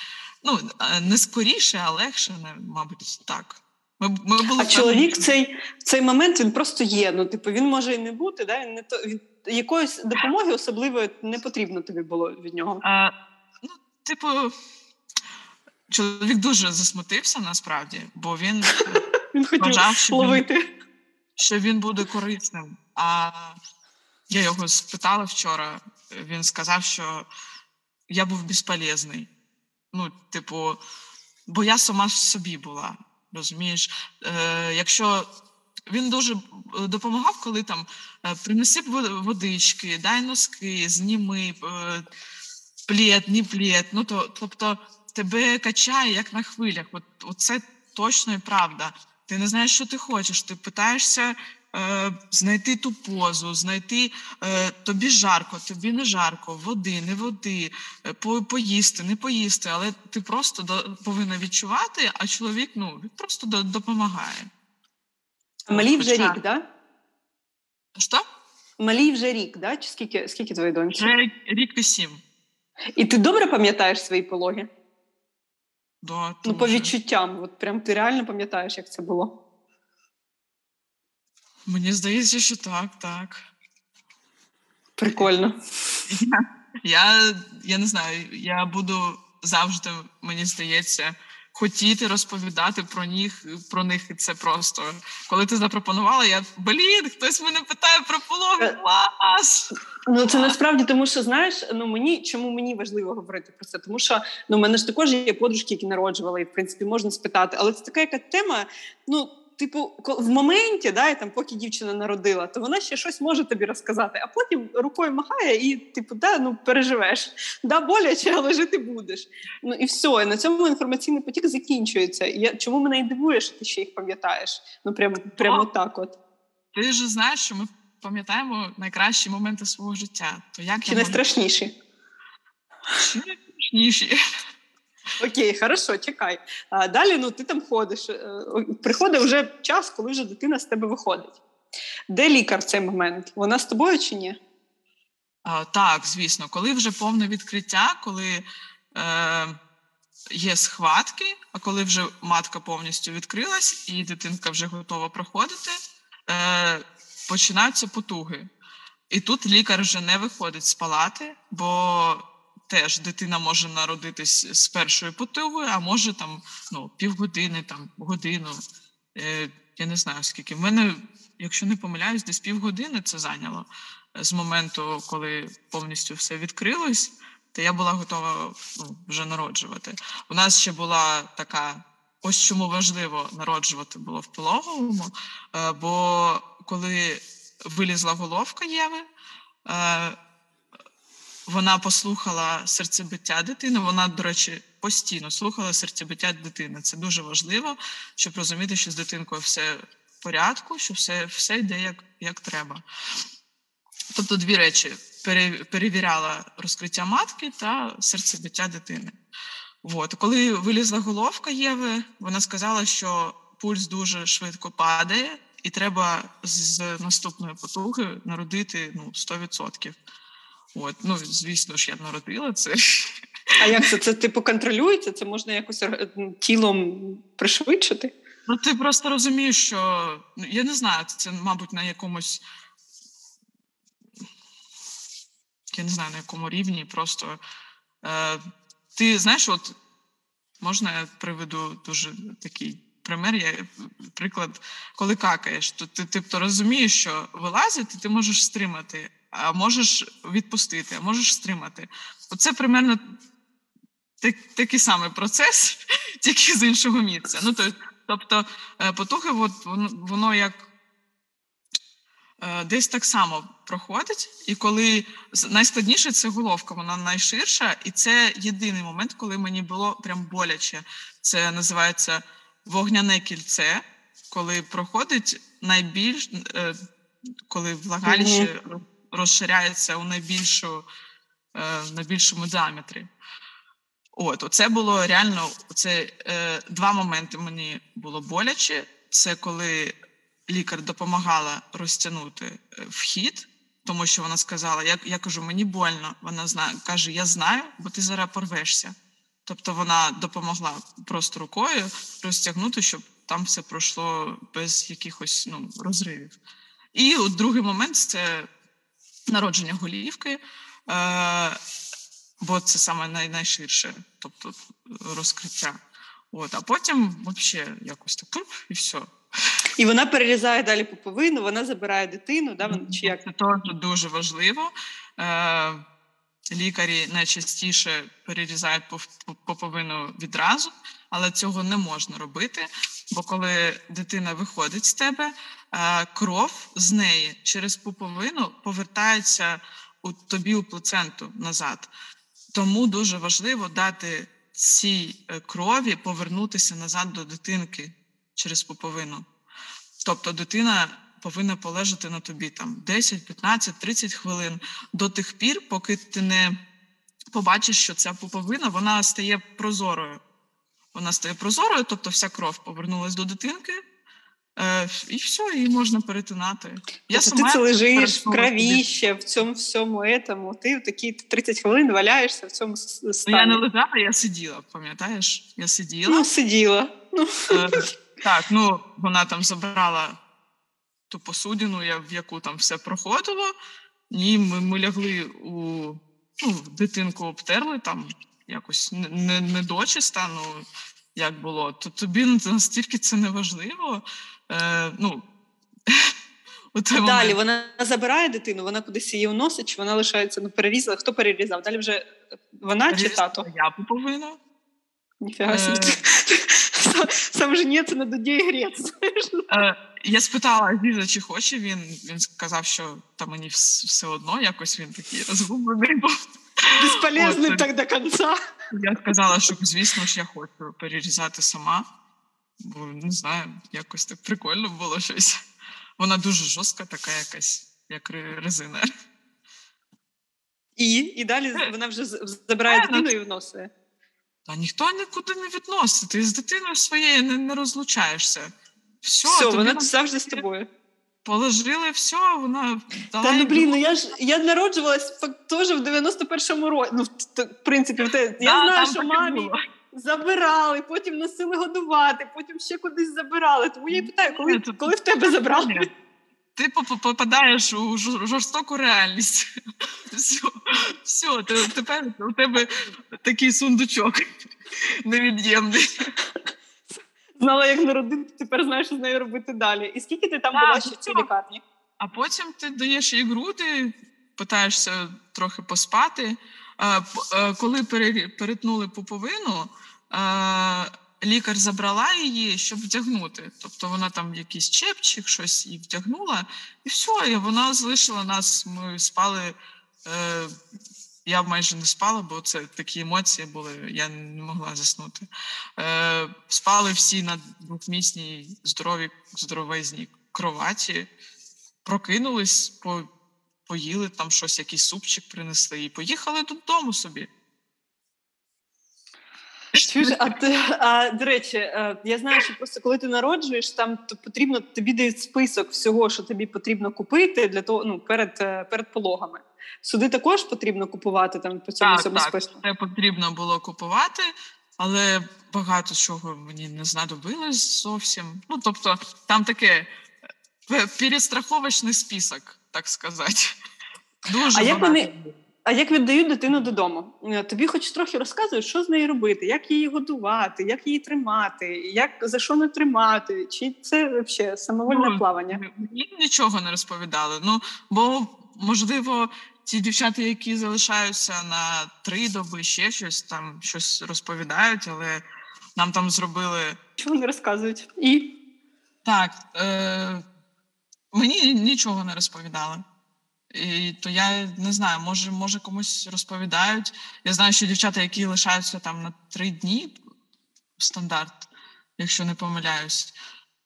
Ну, не скоріше, а легше, мабуть, так. Ми, ми були А чоловік в цей в цей момент він просто є. Ну, типу, він може і не бути, да? він не то він, якоїсь допомоги особливої не потрібно тобі було від нього. А, Ну, типу, чоловік дуже засмутився насправді, бо він він хотів що ловити. Він, що він буде корисним. А я його спитала вчора, він сказав, що я був безполезний. Ну, типу, бо я сама собі була. Розумієш, Е, якщо він дуже допомагав, коли там е, принеси водички, дай носки, зніми, е, плєт, не плєт. Ну, то, тобто тебе качає як на хвилях. От, Оце точно і правда. Ти не знаєш, що ти хочеш. Ти питаєшся Е, знайти ту позу, знайти е, тобі жарко, тобі не жарко, води, не води, е, по, поїсти, не поїсти, але ти просто до, повинна відчувати, а чоловік ну, він просто до, допомагає. Малі вже рік, так? Да? Що? Малій вже рік, да? Чи скільки, скільки твоїй доньці? Вже рік і сім. І ти добре пам'ятаєш свої пологи? Да, Ну, по відчуттям. От прям ти реально пам'ятаєш, як це було. Мені здається, що так, так. Прикольно. Я, я не знаю, я буду завжди, мені здається, хотіти розповідати про них, про них, і це просто. Коли ти запропонувала, я блін, хтось мене питає про пологи. Е, Клас! Ну це насправді тому, що знаєш, ну мені чому мені важливо говорити про це? Тому що ну в мене ж також є подружки, які народжували, і в принципі можна спитати, але це така яка тема. Ну, типу, в моменті, да, і там, поки дівчина народила, то вона ще щось може тобі розказати, а потім рукою махає і, типу, да, ну переживеш. Да, боляче, але жити будеш. Ну і все. І на цьому інформаційний потік закінчується. Я чому мене і дивує, що ти ще їх пам'ятаєш? Ну прямо прямо так, от. Ти ж знаєш, що ми пам'ятаємо найкращі моменти свого життя. То як Чи найстрашніші? Чи найстрашніші? Окей, хорошо, чекай. А, далі ну, ти там ходиш. Е, Приходить вже час, коли вже дитина з тебе виходить. Де лікар в цей момент? Вона з тобою чи ні? А, так, звісно, коли вже повне відкриття, коли е, є схватки, а коли вже матка повністю відкрилась і дитинка вже готова проходити, е, починаються потуги. І тут лікар вже не виходить з палати, бо теж дитина може народитись з першою потугою, а може там ну, півгодини, там, годину. Е, я не знаю скільки. В мене, якщо не помиляюсь, десь півгодини це зайняло з моменту, коли повністю все відкрилось, то я була готова ну, вже народжувати. У нас ще була така. Ось чому важливо народжувати було в пологовому, е, бо коли вилізла головка Єви, е, вона послухала серцебиття дитини. Вона, до речі, постійно слухала серцебиття дитини. Це дуже важливо, щоб розуміти, що з дитинкою все в порядку, що все, все йде як, як треба. Тобто дві речі: перевіряла розкриття матки та серцебиття дитини. От. Коли вилізла головка Єви, вона сказала, що пульс дуже швидко падає, і треба з наступної потуги народити ну, 100%. От. Ну, звісно ж, я народила це. А як це? Це типу контролюється? Це можна якось е, тілом пришвидшити? Ну, ти просто розумієш, що ну, я не знаю, це, мабуть, на якомусь. Я не знаю на якому рівні. Просто е, ти знаєш, от можна я приведу дуже такий пример, я, приклад, коли какаєш, то ти тобто, розумієш, що вилазити ти можеш стримати, а можеш відпустити, а можеш стримати. Оце примерно так, такий самий процес, тільки з іншого місця. Ну, тобто, е, потуги, от, воно, воно як е, десь так само проходить, і коли найскладніше це головка, вона найширша, і це єдиний момент, коли мені було прям боляче. Це називається вогняне кільце, коли проходить найбільш, е, коли влагалище розширяється у найбільшу, е, найбільшому діаметрі. От, оце було реально це е, два моменти мені було боляче. Це коли лікар допомагала розтягнути е, вхід, тому що вона сказала: я, я кажу, мені больно. Вона знає, каже: Я знаю, бо ти зараз порвешся. Тобто вона допомогла просто рукою розтягнути, щоб там все пройшло без якихось ну, розривів. І от другий момент це народження голівки. Е, бо це саме най- найширше, тобто розкриття. От, а потім взагалі якось так і все. І вона перерізає далі пуповину, вона забирає дитину, да, вона, чи як? Це теж дуже важливо. Е, лікарі найчастіше перерізають пов- поповину відразу, але цього не можна робити. Бо коли дитина виходить з тебе, кров з неї через пуповину повертається у тобі у плаценту назад. Тому дуже важливо дати цій е, крові повернутися назад до дитинки через пуповину. Тобто дитина повинна полежати на тобі там 10, 15, 30 хвилин до тих пір, поки ти не побачиш, що ця пуповина вона стає прозорою. Вона стає прозорою, тобто вся кров повернулась до дитинки, Е, і все, її можна перетинати. Я тобто сама ти це лежиш в кровіще, в цьому всьому етому. Ти в такі 30 хвилин валяєшся в цьому стані. Ну, я не лежала, я сиділа, пам'ятаєш? Я сиділа. Ну, сиділа. Ну. Е, так, ну вона там забрала ту посудину, в яку там все проходило, і ми, ми лягли у ну, дитинку обтерли там якось не, не, не дочиста, ну як було, то тобі настільки це не важливо. Е, ну, Далі момент. вона забирає дитину, вона кудись її уносить, чи вона лишається, ну перерізала. Хто перерізав? Далі вже вона чи тато? Я повинна. Ніфіга е... Сам женеться на дуді грець. Е, я спитала Азіза, чи хоче він. Він сказав, що та мені все одно якось він такий розгублений був. Безполезний так до кінця. Я сказала, що, звісно ж, я хочу перерізати сама, бо не знаю, якось так прикольно було щось. Вона дуже жорстка, така якась, як резина. І І далі вона вже забирає е, дитину і вносить. Та ніхто нікуди не відносить. Ти з дитиною своєю не, не розлучаєшся. Все, все вона на... завжди з тобою. Положили все, вона дала. Та ну блін, ну я ж я народжувалась теж в 91-му році. Ну, в принципі, в те, я да, знаю, що мамі було. Забирали, потім носили годувати, потім ще кудись забирали. Тому я й питаю, коли, коли в тебе забрали? Ти попадаєш у жорстоку реальність. Все, все, тепер у тебе такий сундучок невід'ємний. Знала, як народити, тепер знаєш, що з нею робити далі. І скільки ти там так, була ще в цій лікарні? А потім ти даєш їй груди, питаєшся трохи поспати. Коли перетнули пуповину, лікар забрала її, щоб вдягнути. Тобто вона там якийсь чепчик, щось їй вдягнула, і все, і вона залишила нас. Ми спали. Е, я майже не спала, бо це такі емоції були, я не могла заснути. Е, Спали всі на двохмісній здоровій здоровезній кроваті, прокинулись, по, поїли там щось, якийсь супчик принесли і поїхали додому собі. Чуєш, а ти а до речі, е, я знаю, що просто коли ти народжуєш, там то потрібно тобі дають список всього, що тобі потрібно купити для того, ну перед е, перед пологами. Суди також потрібно купувати там по цьому так, так, списку? Це потрібно було купувати, але багато чого мені не знадобилось зовсім. Ну тобто, там таке е, перестраховочний список, так сказати. Дуже а як вони а як віддають дитину додому? Е, тобі хоч трохи розказують, що з нею робити, як її годувати, як її тримати, як за що не тримати? Чи це взагалі самовольне ну, плавання? Мені нічого не розповідали. Ну бо можливо, ті дівчата, які залишаються на три доби, ще щось там щось розповідають, але нам там зробили. Чого не розказують? І так е- мені нічого не розповідали. І То я не знаю, може, може комусь розповідають. Я знаю, що дівчата, які лишаються там на три дні стандарт, якщо не помиляюсь,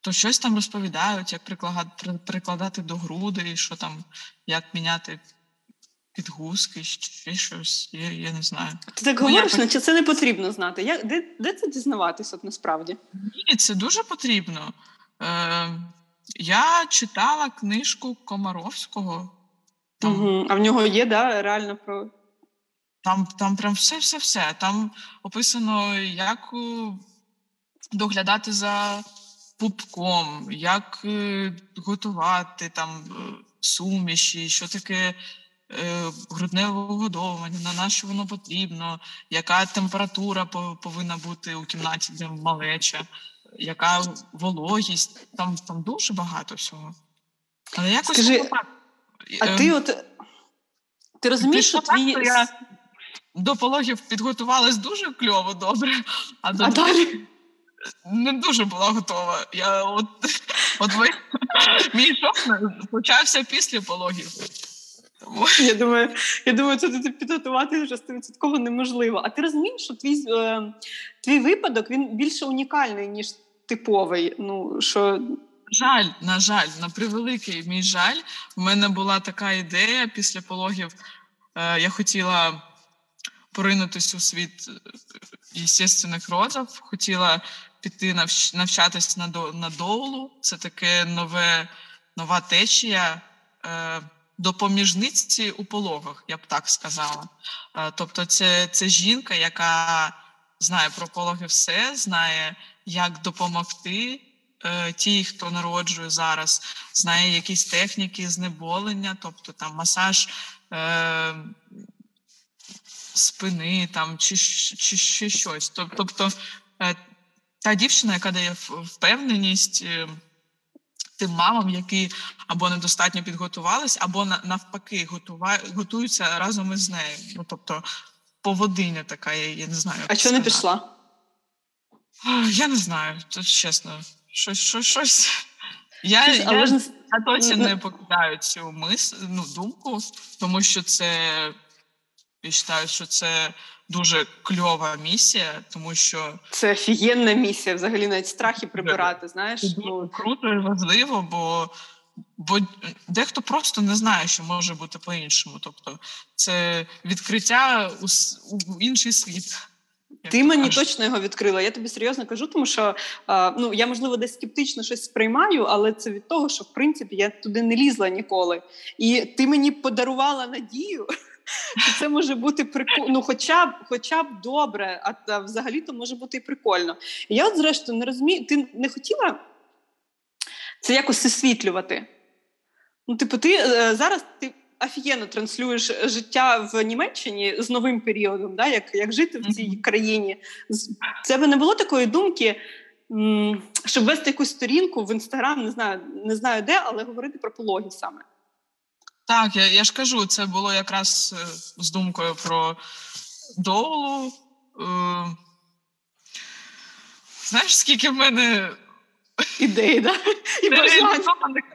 то щось там розповідають, як прикладати прикладати до груди, що там, як міняти підгузки, ще щось. Я я не знаю. Ти так ну, говориш, наче це не потрібно знати. Я, Де де це дізнаватись от насправді? Ні, це дуже потрібно. Е, Я читала книжку Комаровського. Там, угу. А в нього є, да, реально про. Там там прям все-все-все. Там описано, як е, доглядати за пупком, як е, готувати там е, суміші, що таке е, грудне вигодовування, на на що воно потрібно, яка температура повинна бути у кімнаті, де малеча, яка вологість. Там там дуже багато всього. Але якось Скажи, а е, ти от ти розумієш, що твій... я до пологів підготувалась дуже кльово, добре, а, до... а далі не дуже була готова. Я от, от Мій шок почався після пологів. Я думаю, я думаю, це підготувати вже стовідсотково неможливо. А ти розумієш, що твій е, твій випадок він більше унікальний, ніж типовий. Ну, що жаль, на жаль, на превеликий мій жаль, в мене була така ідея після пологів. Е, Я хотіла поринутися у світ естественних родів, хотіла піти навчатися на доулу. Це таке нове, нова течія е, допоміжниці у пологах, я б так сказала. Е, тобто, це, це жінка, яка знає про пологи все, знає, як допомогти. Е, ті, хто народжує зараз, знає якісь техніки знеболення, тобто там масаж е, спини там, чи чи, чи щось. Тобто е, та дівчина, яка дає впевненість тим мамам, які або недостатньо підготувались, або навпаки готува, готуються разом із нею. Ну, тобто поводиня така, я, я не знаю. А що не пішла? Я не знаю, то чесно. Щось, щось, щось. Я я, я, я досі не покидаю цю мис, ну, думку, тому що це я вважаю, що це дуже кльова місія, тому що це офігенна місія, взагалі навіть страхи прибирати. Знаєш, ну круто і важливо, бо бо дехто просто не знає, що може бути по-іншому. Тобто, це відкриття у, у інший світ. Ти мені кажуть. точно його відкрила. Я тобі серйозно кажу, тому що а, ну я можливо десь скептично щось сприймаю, але це від того, що в принципі я туди не лізла ніколи. І ти мені подарувала надію, це може бути прикольно, ну, хоча б хоча б добре, а та, взагалі то може бути і прикольно. І я, от, зрештою, не розумію, ти не хотіла це якось освітлювати. Ну, типу, ти е, зараз ти офігенно транслюєш життя в Німеччині з новим періодом, да, як як жити в цій країні. Це би не було такої думки, щоб вести якусь сторінку в інстаграм, не знаю, не знаю де, але говорити про пологи саме. Так, я я ж кажу, це було якраз е, з думкою про долу. Е, Знаєш, скільки в мене ідей, да? І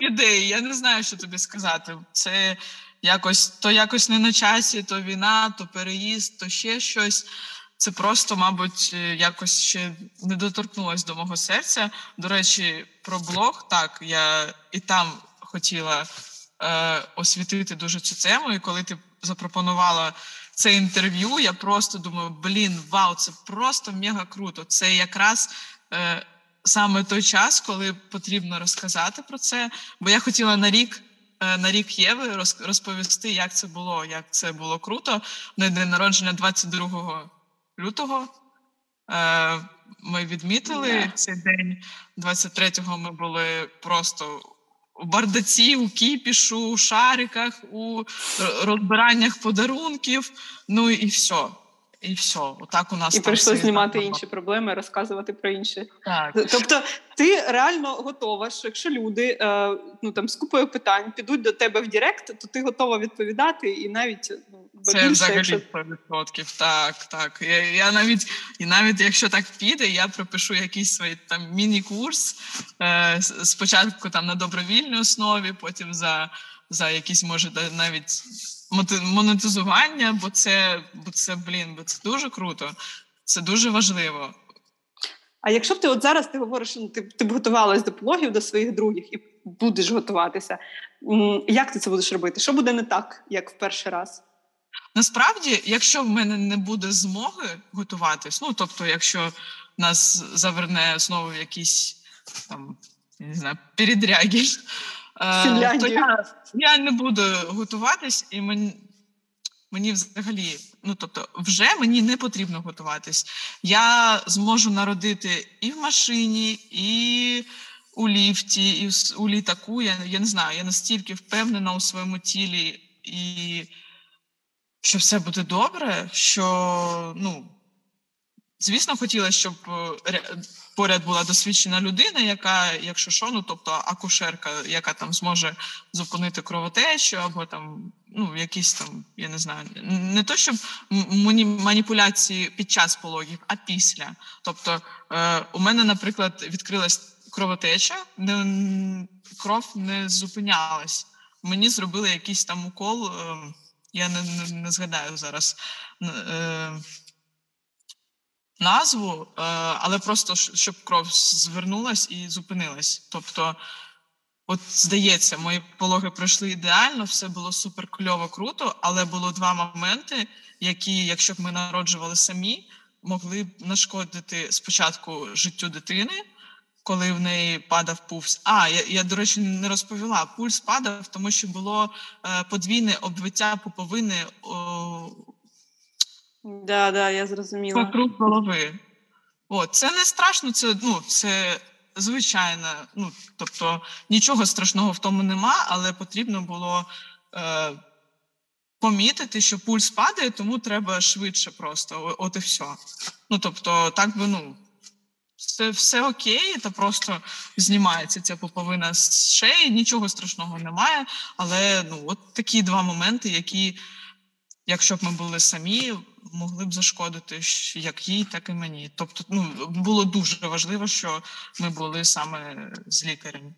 ідей. Я не знаю, що тобі сказати. Це якось то якось не на часі, то війна, то переїзд, то ще щось. Це просто, мабуть, якось ще не доторкнулось до мого серця. До речі, про блог так я і там хотіла е, освітити дуже цю тему. І коли ти запропонувала це інтерв'ю, я просто думаю, блін, вау, це просто мега круто. Це якраз е, саме той час, коли потрібно розказати про це. Бо я хотіла на рік. Е, на рік Єви розповісти, як це було, як це було круто. На день народження 22 лютого. Е, ми відмітили yeah. цей день. 23-го ми були просто бардаці, у кіпішу, у шариках, у розбираннях подарунків. Ну і все. І все, отак у нас і прийшло знімати інші проблеми, розказувати про інші. Так. Тобто, ти реально готова, що якщо люди е, ну там з купою питань підуть до тебе в Директ, то ти готова відповідати і навіть ну це більше, взагалі якщо... відсотків. Так, так. Я я навіть і навіть якщо так піде, я пропишу якийсь свій там міні-курс е, спочатку там на добровільній основі, потім за за якісь може навіть монетизування, бо це, бо це, блін, бо це дуже круто, це дуже важливо. А якщо б ти от зараз ти говориш, що ти ти б готувалась до пологів до своїх других і будеш готуватися, як ти це будеш робити? Що буде не так, як в перший раз? Насправді, якщо в мене не буде змоги готуватись, ну тобто, якщо нас заверне знову якісь там я не знаю, передряги, Е, то я я не буду готуватись, і мені мені взагалі, ну тобто, вже мені не потрібно готуватись. Я зможу народити і в машині, і у ліфті, і у літаку. Я я не знаю, я настільки впевнена у своєму тілі, і що все буде добре, що ну. Звісно, хотіла, щоб е, поряд була досвідчена людина, яка, якщо що, ну тобто акушерка, яка там зможе зупинити кровотечу, або там ну якісь там, я не знаю, не то, щоб маніпуляції під час пологів, а після. Тобто, е, у мене, наприклад, відкрилась кровотеча, не кров не зупинялась. Мені зробили якийсь там укол, е, я не, не, не згадаю зараз. Е, назву, е, але просто щоб кров звернулась і зупинилась. Тобто, от здається, мої пологи пройшли ідеально, все було супер кльово, круто, але було два моменти, які, якщо б ми народжували самі, могли б нашкодити спочатку життю дитини, коли в неї падав пульс. А, я, я до речі, не розповіла. Пульс падав, тому що було е, подвійне обвиття пуповини Да, да, я зрозуміла. вокруг голови. О, це не страшно, це, ну, це звичайно. Ну, тобто нічого страшного в тому нема, але потрібно було е, помітити, що пульс падає, тому треба швидше просто. От і все. Ну, тобто, так би, ну. Все, все окей, та просто знімається ця пуповина з шиї, нічого страшного немає. Але ну, от такі два моменти, які, якщо б ми були самі, могли б зашкодити як їй, так і мені. Тобто, ну було дуже важливо, що ми були саме з лікарем.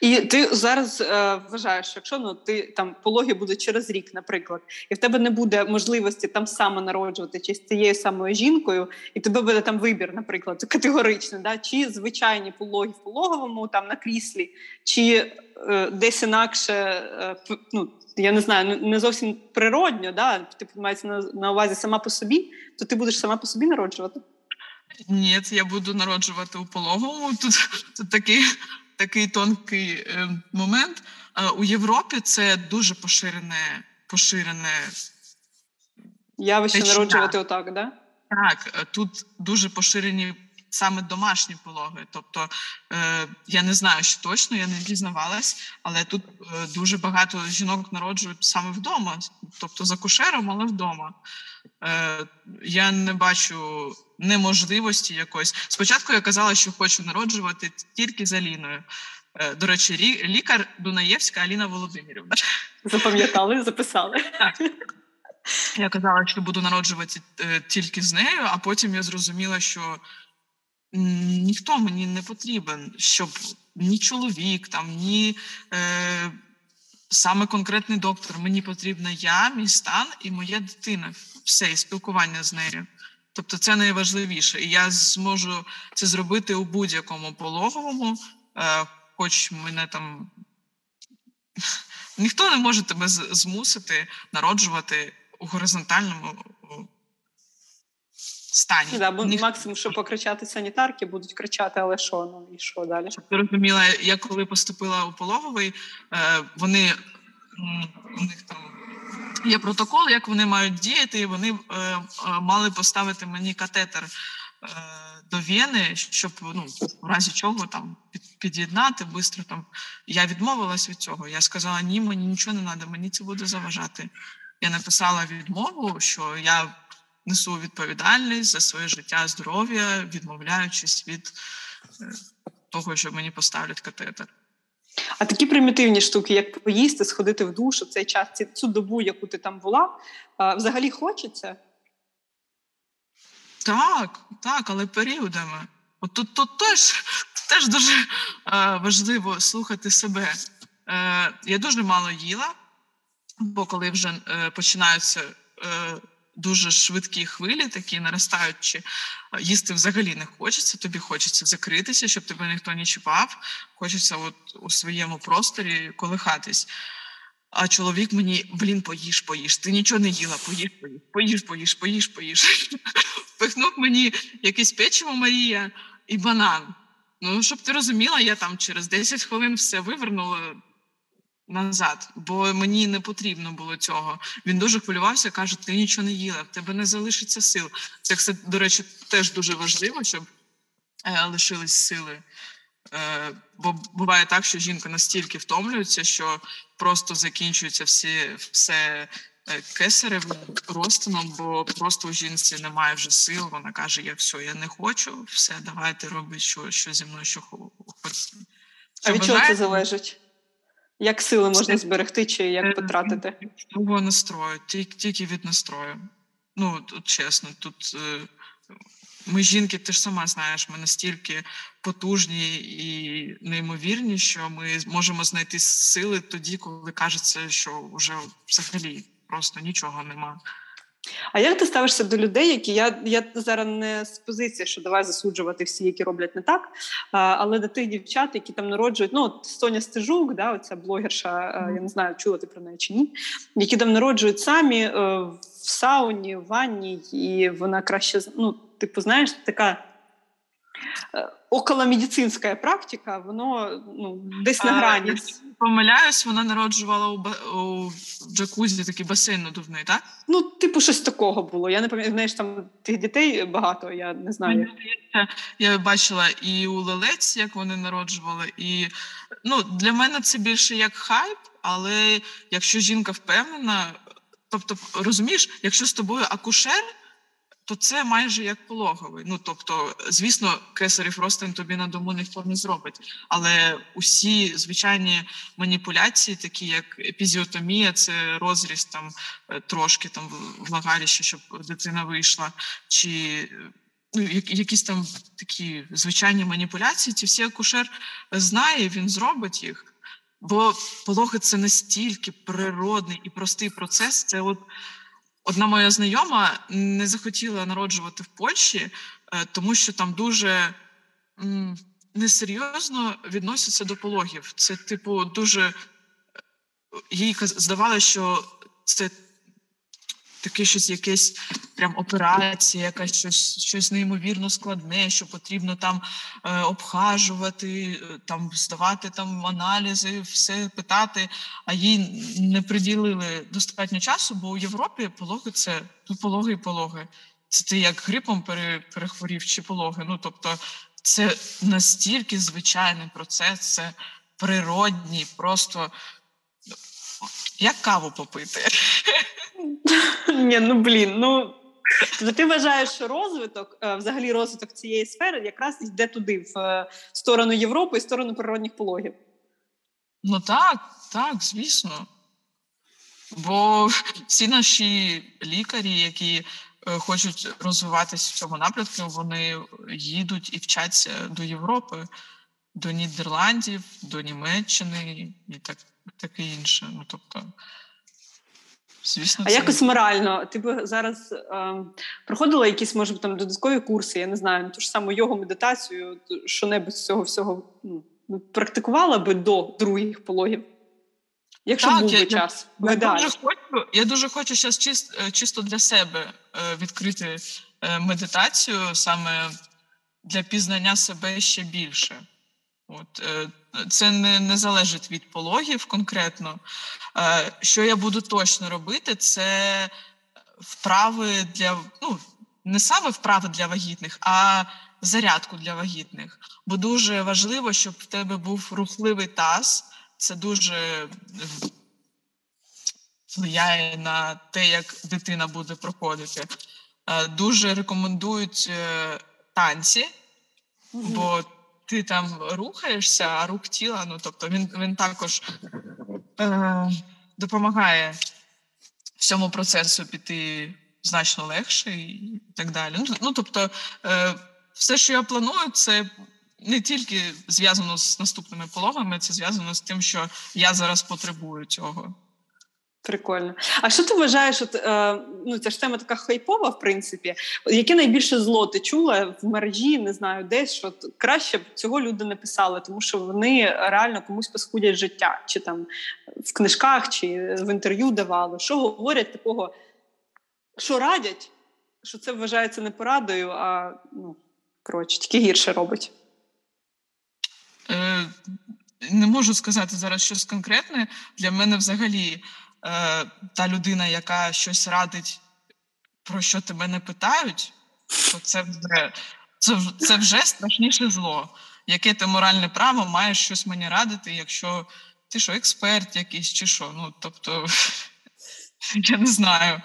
І ти зараз е, вважаєш, що якщо ну ти там пологи будуть через рік, наприклад, і в тебе не буде можливості там само народжувати чи з цією самою жінкою, і тебе буде там вибір, наприклад, категоричний, да? чи звичайні пологи в пологовому там на кріслі, чи е, десь інакше, е, ну я не знаю, не зовсім природньо, да? типу мається на, на увазі сама по собі, то ти будеш сама по собі народжувати. Ні, я буду народжувати у пологовому. Тут, тут такий, такий тонкий е, момент. Е, у Європі це дуже поширене, поширене Явище Течія. народжувати отак, да? Так, е, тут дуже поширені саме домашні пологи. Тобто е, я не знаю, що точно, я не дізнавалась, але тут дуже багато жінок народжують саме вдома, тобто за кушером, але вдома. Е, я не бачу неможливості якоїсь. Спочатку я казала, що хочу народжувати тільки з Аліною. Е, до речі, лікар Дунаєвська Аліна Володимирівна. Запам'ятали, записали. Я казала, що буду народжувати е, тільки з нею, а потім я зрозуміла, що ніхто мені не потрібен, щоб ні чоловік, там, ні е, саме конкретний доктор. Мені потрібна я, мій стан і моя дитина. Все, і спілкування з нею. Тобто це найважливіше. І я зможу це зробити у будь-якому пологовому, е, хоч мене там. Ніхто не може тебе змусити народжувати у горизонтальному стані. Да, бо Ніхто. максимум, що покричати санітарки, будуть кричати, але що, ну і що далі? Щоб ти розуміла, я коли поступила у пологовий, е, вони у них там є протокол, як вони мають діяти, і вони е, е, мали поставити мені катетер е, до вени, щоб ну, в разі чого там під'єднати швидко там. Я відмовилась від цього. Я сказала, ні, мені нічого не треба, мені це буде заважати. Я написала відмову, що я несу відповідальність за своє життя, здоров'я, відмовляючись від того, що мені поставлять катетер. А такі примітивні штуки, як поїсти, сходити в душ цей час, цю добу, яку ти там була, взагалі хочеться? Так, так, але періодами. От тут, тут теж, теж дуже е, важливо слухати себе. Е, я дуже мало їла, бо коли вже е, починаються е, дуже швидкі хвилі, такі наростаючі, е, їсти взагалі не хочеться. Тобі хочеться закритися, щоб тебе ніхто не чіпав. Хочеться от у своєму просторі колихатись. А чоловік мені, блін, поїж, поїж. Ти нічого не їла, поїж, поїж, поїж, поїж, поїж, поїж. Впихнув мені якесь печиво Марія і банан. Ну, щоб ти розуміла, я там через 10 хвилин все вивернула назад, бо мені не потрібно було цього. Він дуже хвилювався, каже: ти нічого не їла, в тебе не залишиться сил. Це, все, до речі, теж дуже важливо, щоб е, лишились сили. Е, бо буває так, що жінка настільки втомлюється, що просто закінчується всі, все е, кесаревим розтином, бо просто у жінці немає вже сил. Вона каже: Я все, я не хочу, все, давайте робити, що, що зі мною що хо- хочете. А від чого це залежить? Як сили можна зберегти чи Е, як потратити? Свого настрою, тільки, тільки від настрою. Ну, тут чесно, тут е, ми жінки, ти ж сама знаєш, ми настільки потужні і неймовірні, що ми можемо знайти сили тоді, коли кажеться, що вже взагалі просто нічого нема. А як ти ставишся до людей, які я я зараз не з позиції, що давай засуджувати всі, які роблять не так, але до тих дівчат, які там народжують, ну от Соня Стежук, да, оця блогерша, mm. я не знаю, чула ти про неї чи ні, які там народжують самі е, в сауні, в ванні, і вона краще ну, типу, знаєш, така. Е, околомедицинська практика, воно ну, десь на грані. Помиляюсь, вона народжувала у, у джакузі такий басейн надувний, так? Ну, типу, щось такого було. Я не пам'ятаю, знаєш, там тих дітей багато, я не знаю. Я бачила і у Лелець, як вони народжували, і ну, для мене це більше як хайп, але якщо жінка впевнена, тобто розумієш, якщо з тобою акушер то це майже як пологовий. Ну тобто, звісно, кесарів розтин тобі на дому ніхто не зробить, але усі звичайні маніпуляції, такі як епізіотомія, це розріз там е, трошки там влагаліще, щоб дитина вийшла, чи ну, якісь там такі звичайні маніпуляції, ці всі акушер знає, він зробить їх. Бо пологи це настільки природний і простий процес. Це от Одна моя знайома не захотіла народжувати в Польщі, е, тому що там дуже несерйозно відносяться до пологів. Це, типу, дуже е, їй здавалося, що це таке щось, якесь прям операція, якась щось щось неймовірно складне, що потрібно там е, обхажувати, е, там здавати там аналізи, все питати. А їй не приділили достатньо часу, бо у Європі пологи це ну, пологи і пологи. Це ти як грипом перехворів чи пологи. Ну тобто, це настільки звичайний процес, це природній, просто як каву попити. Ні, ну блін, ну ти вважаєш, що розвиток, е, взагалі розвиток цієї сфери якраз йде туди, в е, сторону Європи і сторону природних пологів. Ну так, так, звісно. Бо всі наші лікарі, які е, хочуть розвиватися в цьому напрямку, вони їдуть і вчаться до Європи, до Нідерландів, до Німеччини і так таке інше. Ну тобто. Звісно, а це... якось морально. Ти б зараз е, проходила якісь, може там додаткові курси, я не знаю, ту ж саму його медитацію, що небудь з цього всього ну, ну, практикувала би до других пологів. Якщо так, був би я, час. Я, я дуже хочу я дуже хочу зараз чисто, е, чисто для себе е, відкрити е, медитацію саме для пізнання себе ще більше. От, е, Це не не залежить від пологів конкретно. Е, що я буду точно робити, це вправи для ну, не саме вправи для вагітних, а зарядку для вагітних. Бо дуже важливо, щоб в тебе був рухливий таз. Це дуже впливає на те, як дитина буде проходити. Е, дуже рекомендують танці, бо ти там рухаєшся, а рух тіла, ну тобто він він також е, допомагає всьому процесу піти значно легше і так далі. Ну, ну тобто, е, все, що я планую, це не тільки зв'язано з наступними пологами, це зв'язано з тим, що я зараз потребую цього. Прикольно. А що ти вважаєш? От, е, ну ця ж тема така хайпова, в принципі. Яке найбільше зло ти чула в мережі, не знаю, десь що краще б цього люди не писали, тому що вони реально комусь паскудять життя, чи там в книжках, чи в інтерв'ю давали. Що говорять такого, що радять, що це вважається не порадою, а ну, коротше, тільки гірше робить. Е, Не можу сказати зараз щось конкретне. Для мене взагалі та людина, яка щось радить, про що тебе не питають, то це вже це, це вже страшніше зло. Яке ти моральне право маєш щось мені радити, якщо ти що, експерт якийсь чи що? Ну, тобто, я не знаю.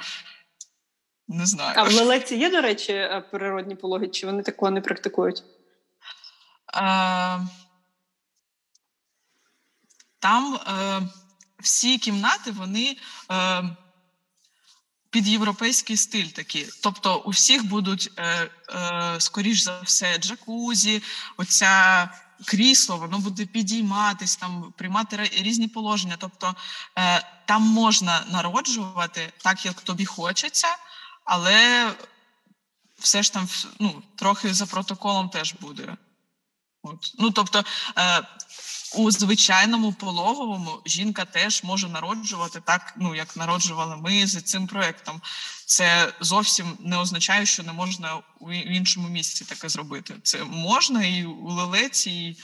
Не знаю. А в лекції є, до речі, е, природні пологи, чи вони такого не практикують? А, Там. А, е, всі кімнати вони е, під європейський стиль такі. Тобто у всіх будуть, е, е, скоріш за все, джакузі, оця крісло, воно буде підійматись, там приймати різні положення. Тобто е, там можна народжувати так, як тобі хочеться. але все ж там ну, трохи за протоколом теж буде. От. Ну, тобто, е, у звичайному пологовому жінка теж може народжувати так, ну як народжували ми з цим проектом. Це зовсім не означає, що не можна у іншому місці таке зробити. Це можна і у лелеці, і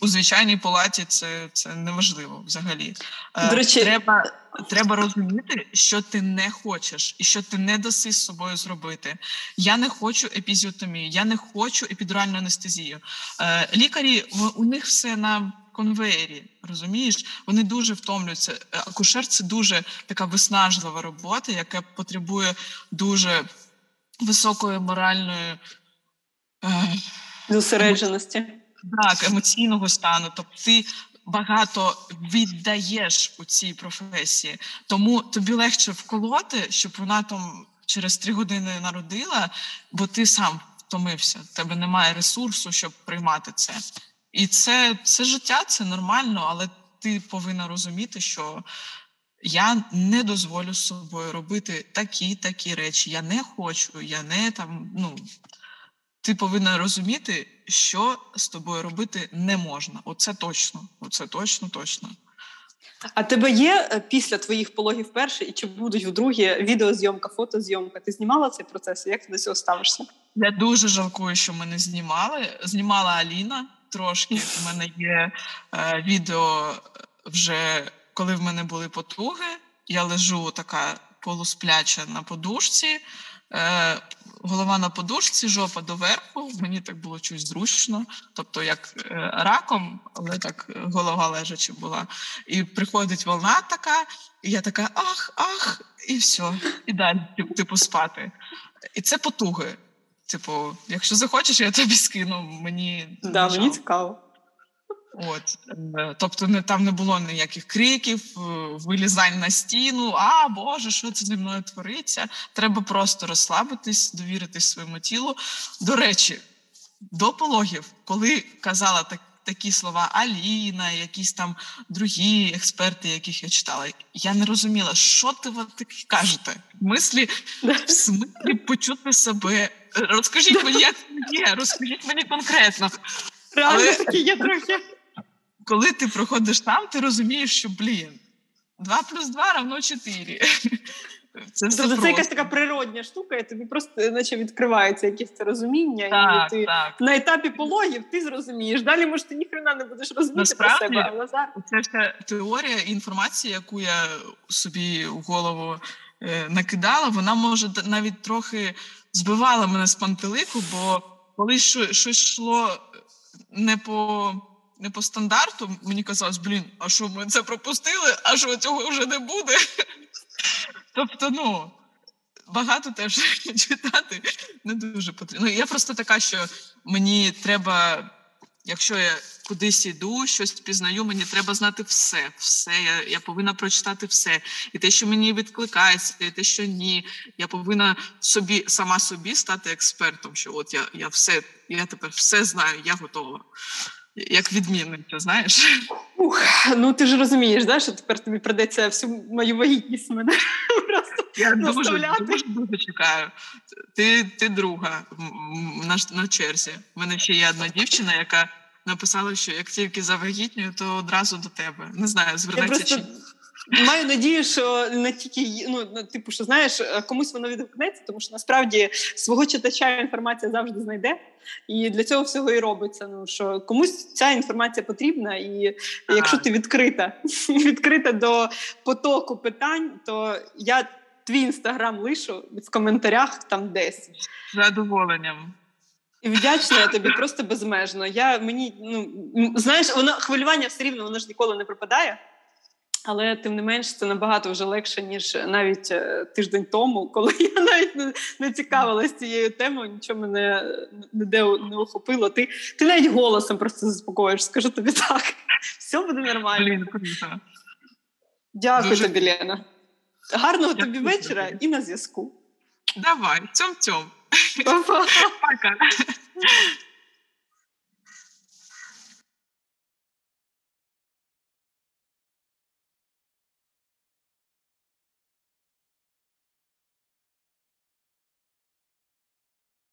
у звичайній палаті це це неважливо взагалі. Е, До речі, треба треба розуміти, що ти не хочеш, і що ти не даси з собою зробити. Я не хочу епізіотомію, я не хочу епідуральну анестезію. Е, лікарі у них все на конвеєрі. Розумієш, вони дуже втомлюються. Е, акушер це дуже така виснажлива робота, яка потребує дуже високої моральної зосередженості. Так, емоційного стану. Тобто ти багато віддаєш у цій професії, тому тобі легше вколоти, щоб вона там через три години народила, бо ти сам втомився. В тебе немає ресурсу, щоб приймати це. І це, це життя, це нормально, але ти повинна розуміти, що. Я не дозволю з собою робити такі такі речі. Я не хочу, я не там. Ну ти повинна розуміти, що з тобою робити не можна. Оце точно, оце точно, точно. А тебе є е, після твоїх пологів перше і чи будуть вдруге відеозйомка, фотозйомка? Ти знімала цей процес? Як ти до цього ставишся? Я дуже жалкую, що ми не знімали. Знімала Аліна трошки. У мене є е, відео вже коли в мене були потуги. Я лежу така полуспляча на подушці. Е, голова на подушці, жопа доверху. Мені так було щось зручно, тобто як е, раком, але так голова лежачи була. І приходить волна така, і я така ах, ах, і все, і далі типу спати. І це потуги. Типу, якщо захочеш, я тобі скину. Мені да, мені цікаво. От, е, Тобто не там не було ніяких криків, е, вилізань на стіну, а Боже, що це зі мною твориться. Треба просто розслабитись, довіритись своєму тілу. До речі, до пологів, коли казала так, такі слова Аліна, якісь там другі експерти, яких я читала, я не розуміла, що ти ви такі кажете. В мислі, в смислі почути себе. Розкажіть мені, як це є, розкажіть мені конкретно. Реально Але... такі є трохи коли ти проходиш там, ти розумієш, що блін, 2 плюс 2 равно 4. Це тобто це якась така природня штука, і тобі просто наче відкривається якесь це розуміння, так, і ти так. на етапі пологів ти зрозумієш. Далі може ти ніхрена не будеш розуміти Насправді, про себе. Але зараз... Це ще теорія і інформація, яку я собі в голову е, накидала, вона може навіть трохи збивала мене з пантелику, бо коли щось йшло не по не по стандарту, мені казалось, блін, а що ми це пропустили, а що цього вже не буде. Тобто, ну, багато теж читати не дуже потрібно. Ну, Я просто така, що мені треба, якщо я кудись іду, щось пізнаю, мені треба знати все. Все, я я повинна прочитати все. І те, що мені відкликається, і те, що ні. Я повинна собі сама собі стати експертом. Що от я я все, я тепер все знаю, я готова як відмінниця, знаєш? Ух, Ну ти ж розумієш, да, що тепер тобі придеться всю мою вагітність мене просто Я дуже, дуже дуже чекаю. Ти ти друга на, на черзі. У мене ще є одна дівчина, яка написала, що як тільки завагітнюю, то одразу до тебе. Не знаю, звернеться чи. Маю надію, що не тільки ну типу, що знаєш, е, комусь воно відгукнеться, тому що насправді свого читача інформація завжди знайде, і для цього всього і робиться. Ну що комусь ця інформація потрібна, і ага. якщо ти відкрита, відкрита до потоку питань, то я твій інстаграм лишу в коментарях там десь з задоволенням. І вдячна я тобі просто безмежно. Я мені ну знаєш, воно хвилювання все рівно воно ж ніколи не пропадає. Але тим не менш це набагато вже легше, ніж навіть е, тиждень тому, коли я навіть не, не цікавилася цією темою, нічого мене ніде не охопило. Ти ти навіть голосом просто заспокоїш, скажу тобі так. Все буде нормально. Блін, Дякую Дуже... тобі, Лена. Гарного Дякую тобі вечора тобі. і на зв'язку. Давай, цьом-цьом. Пока.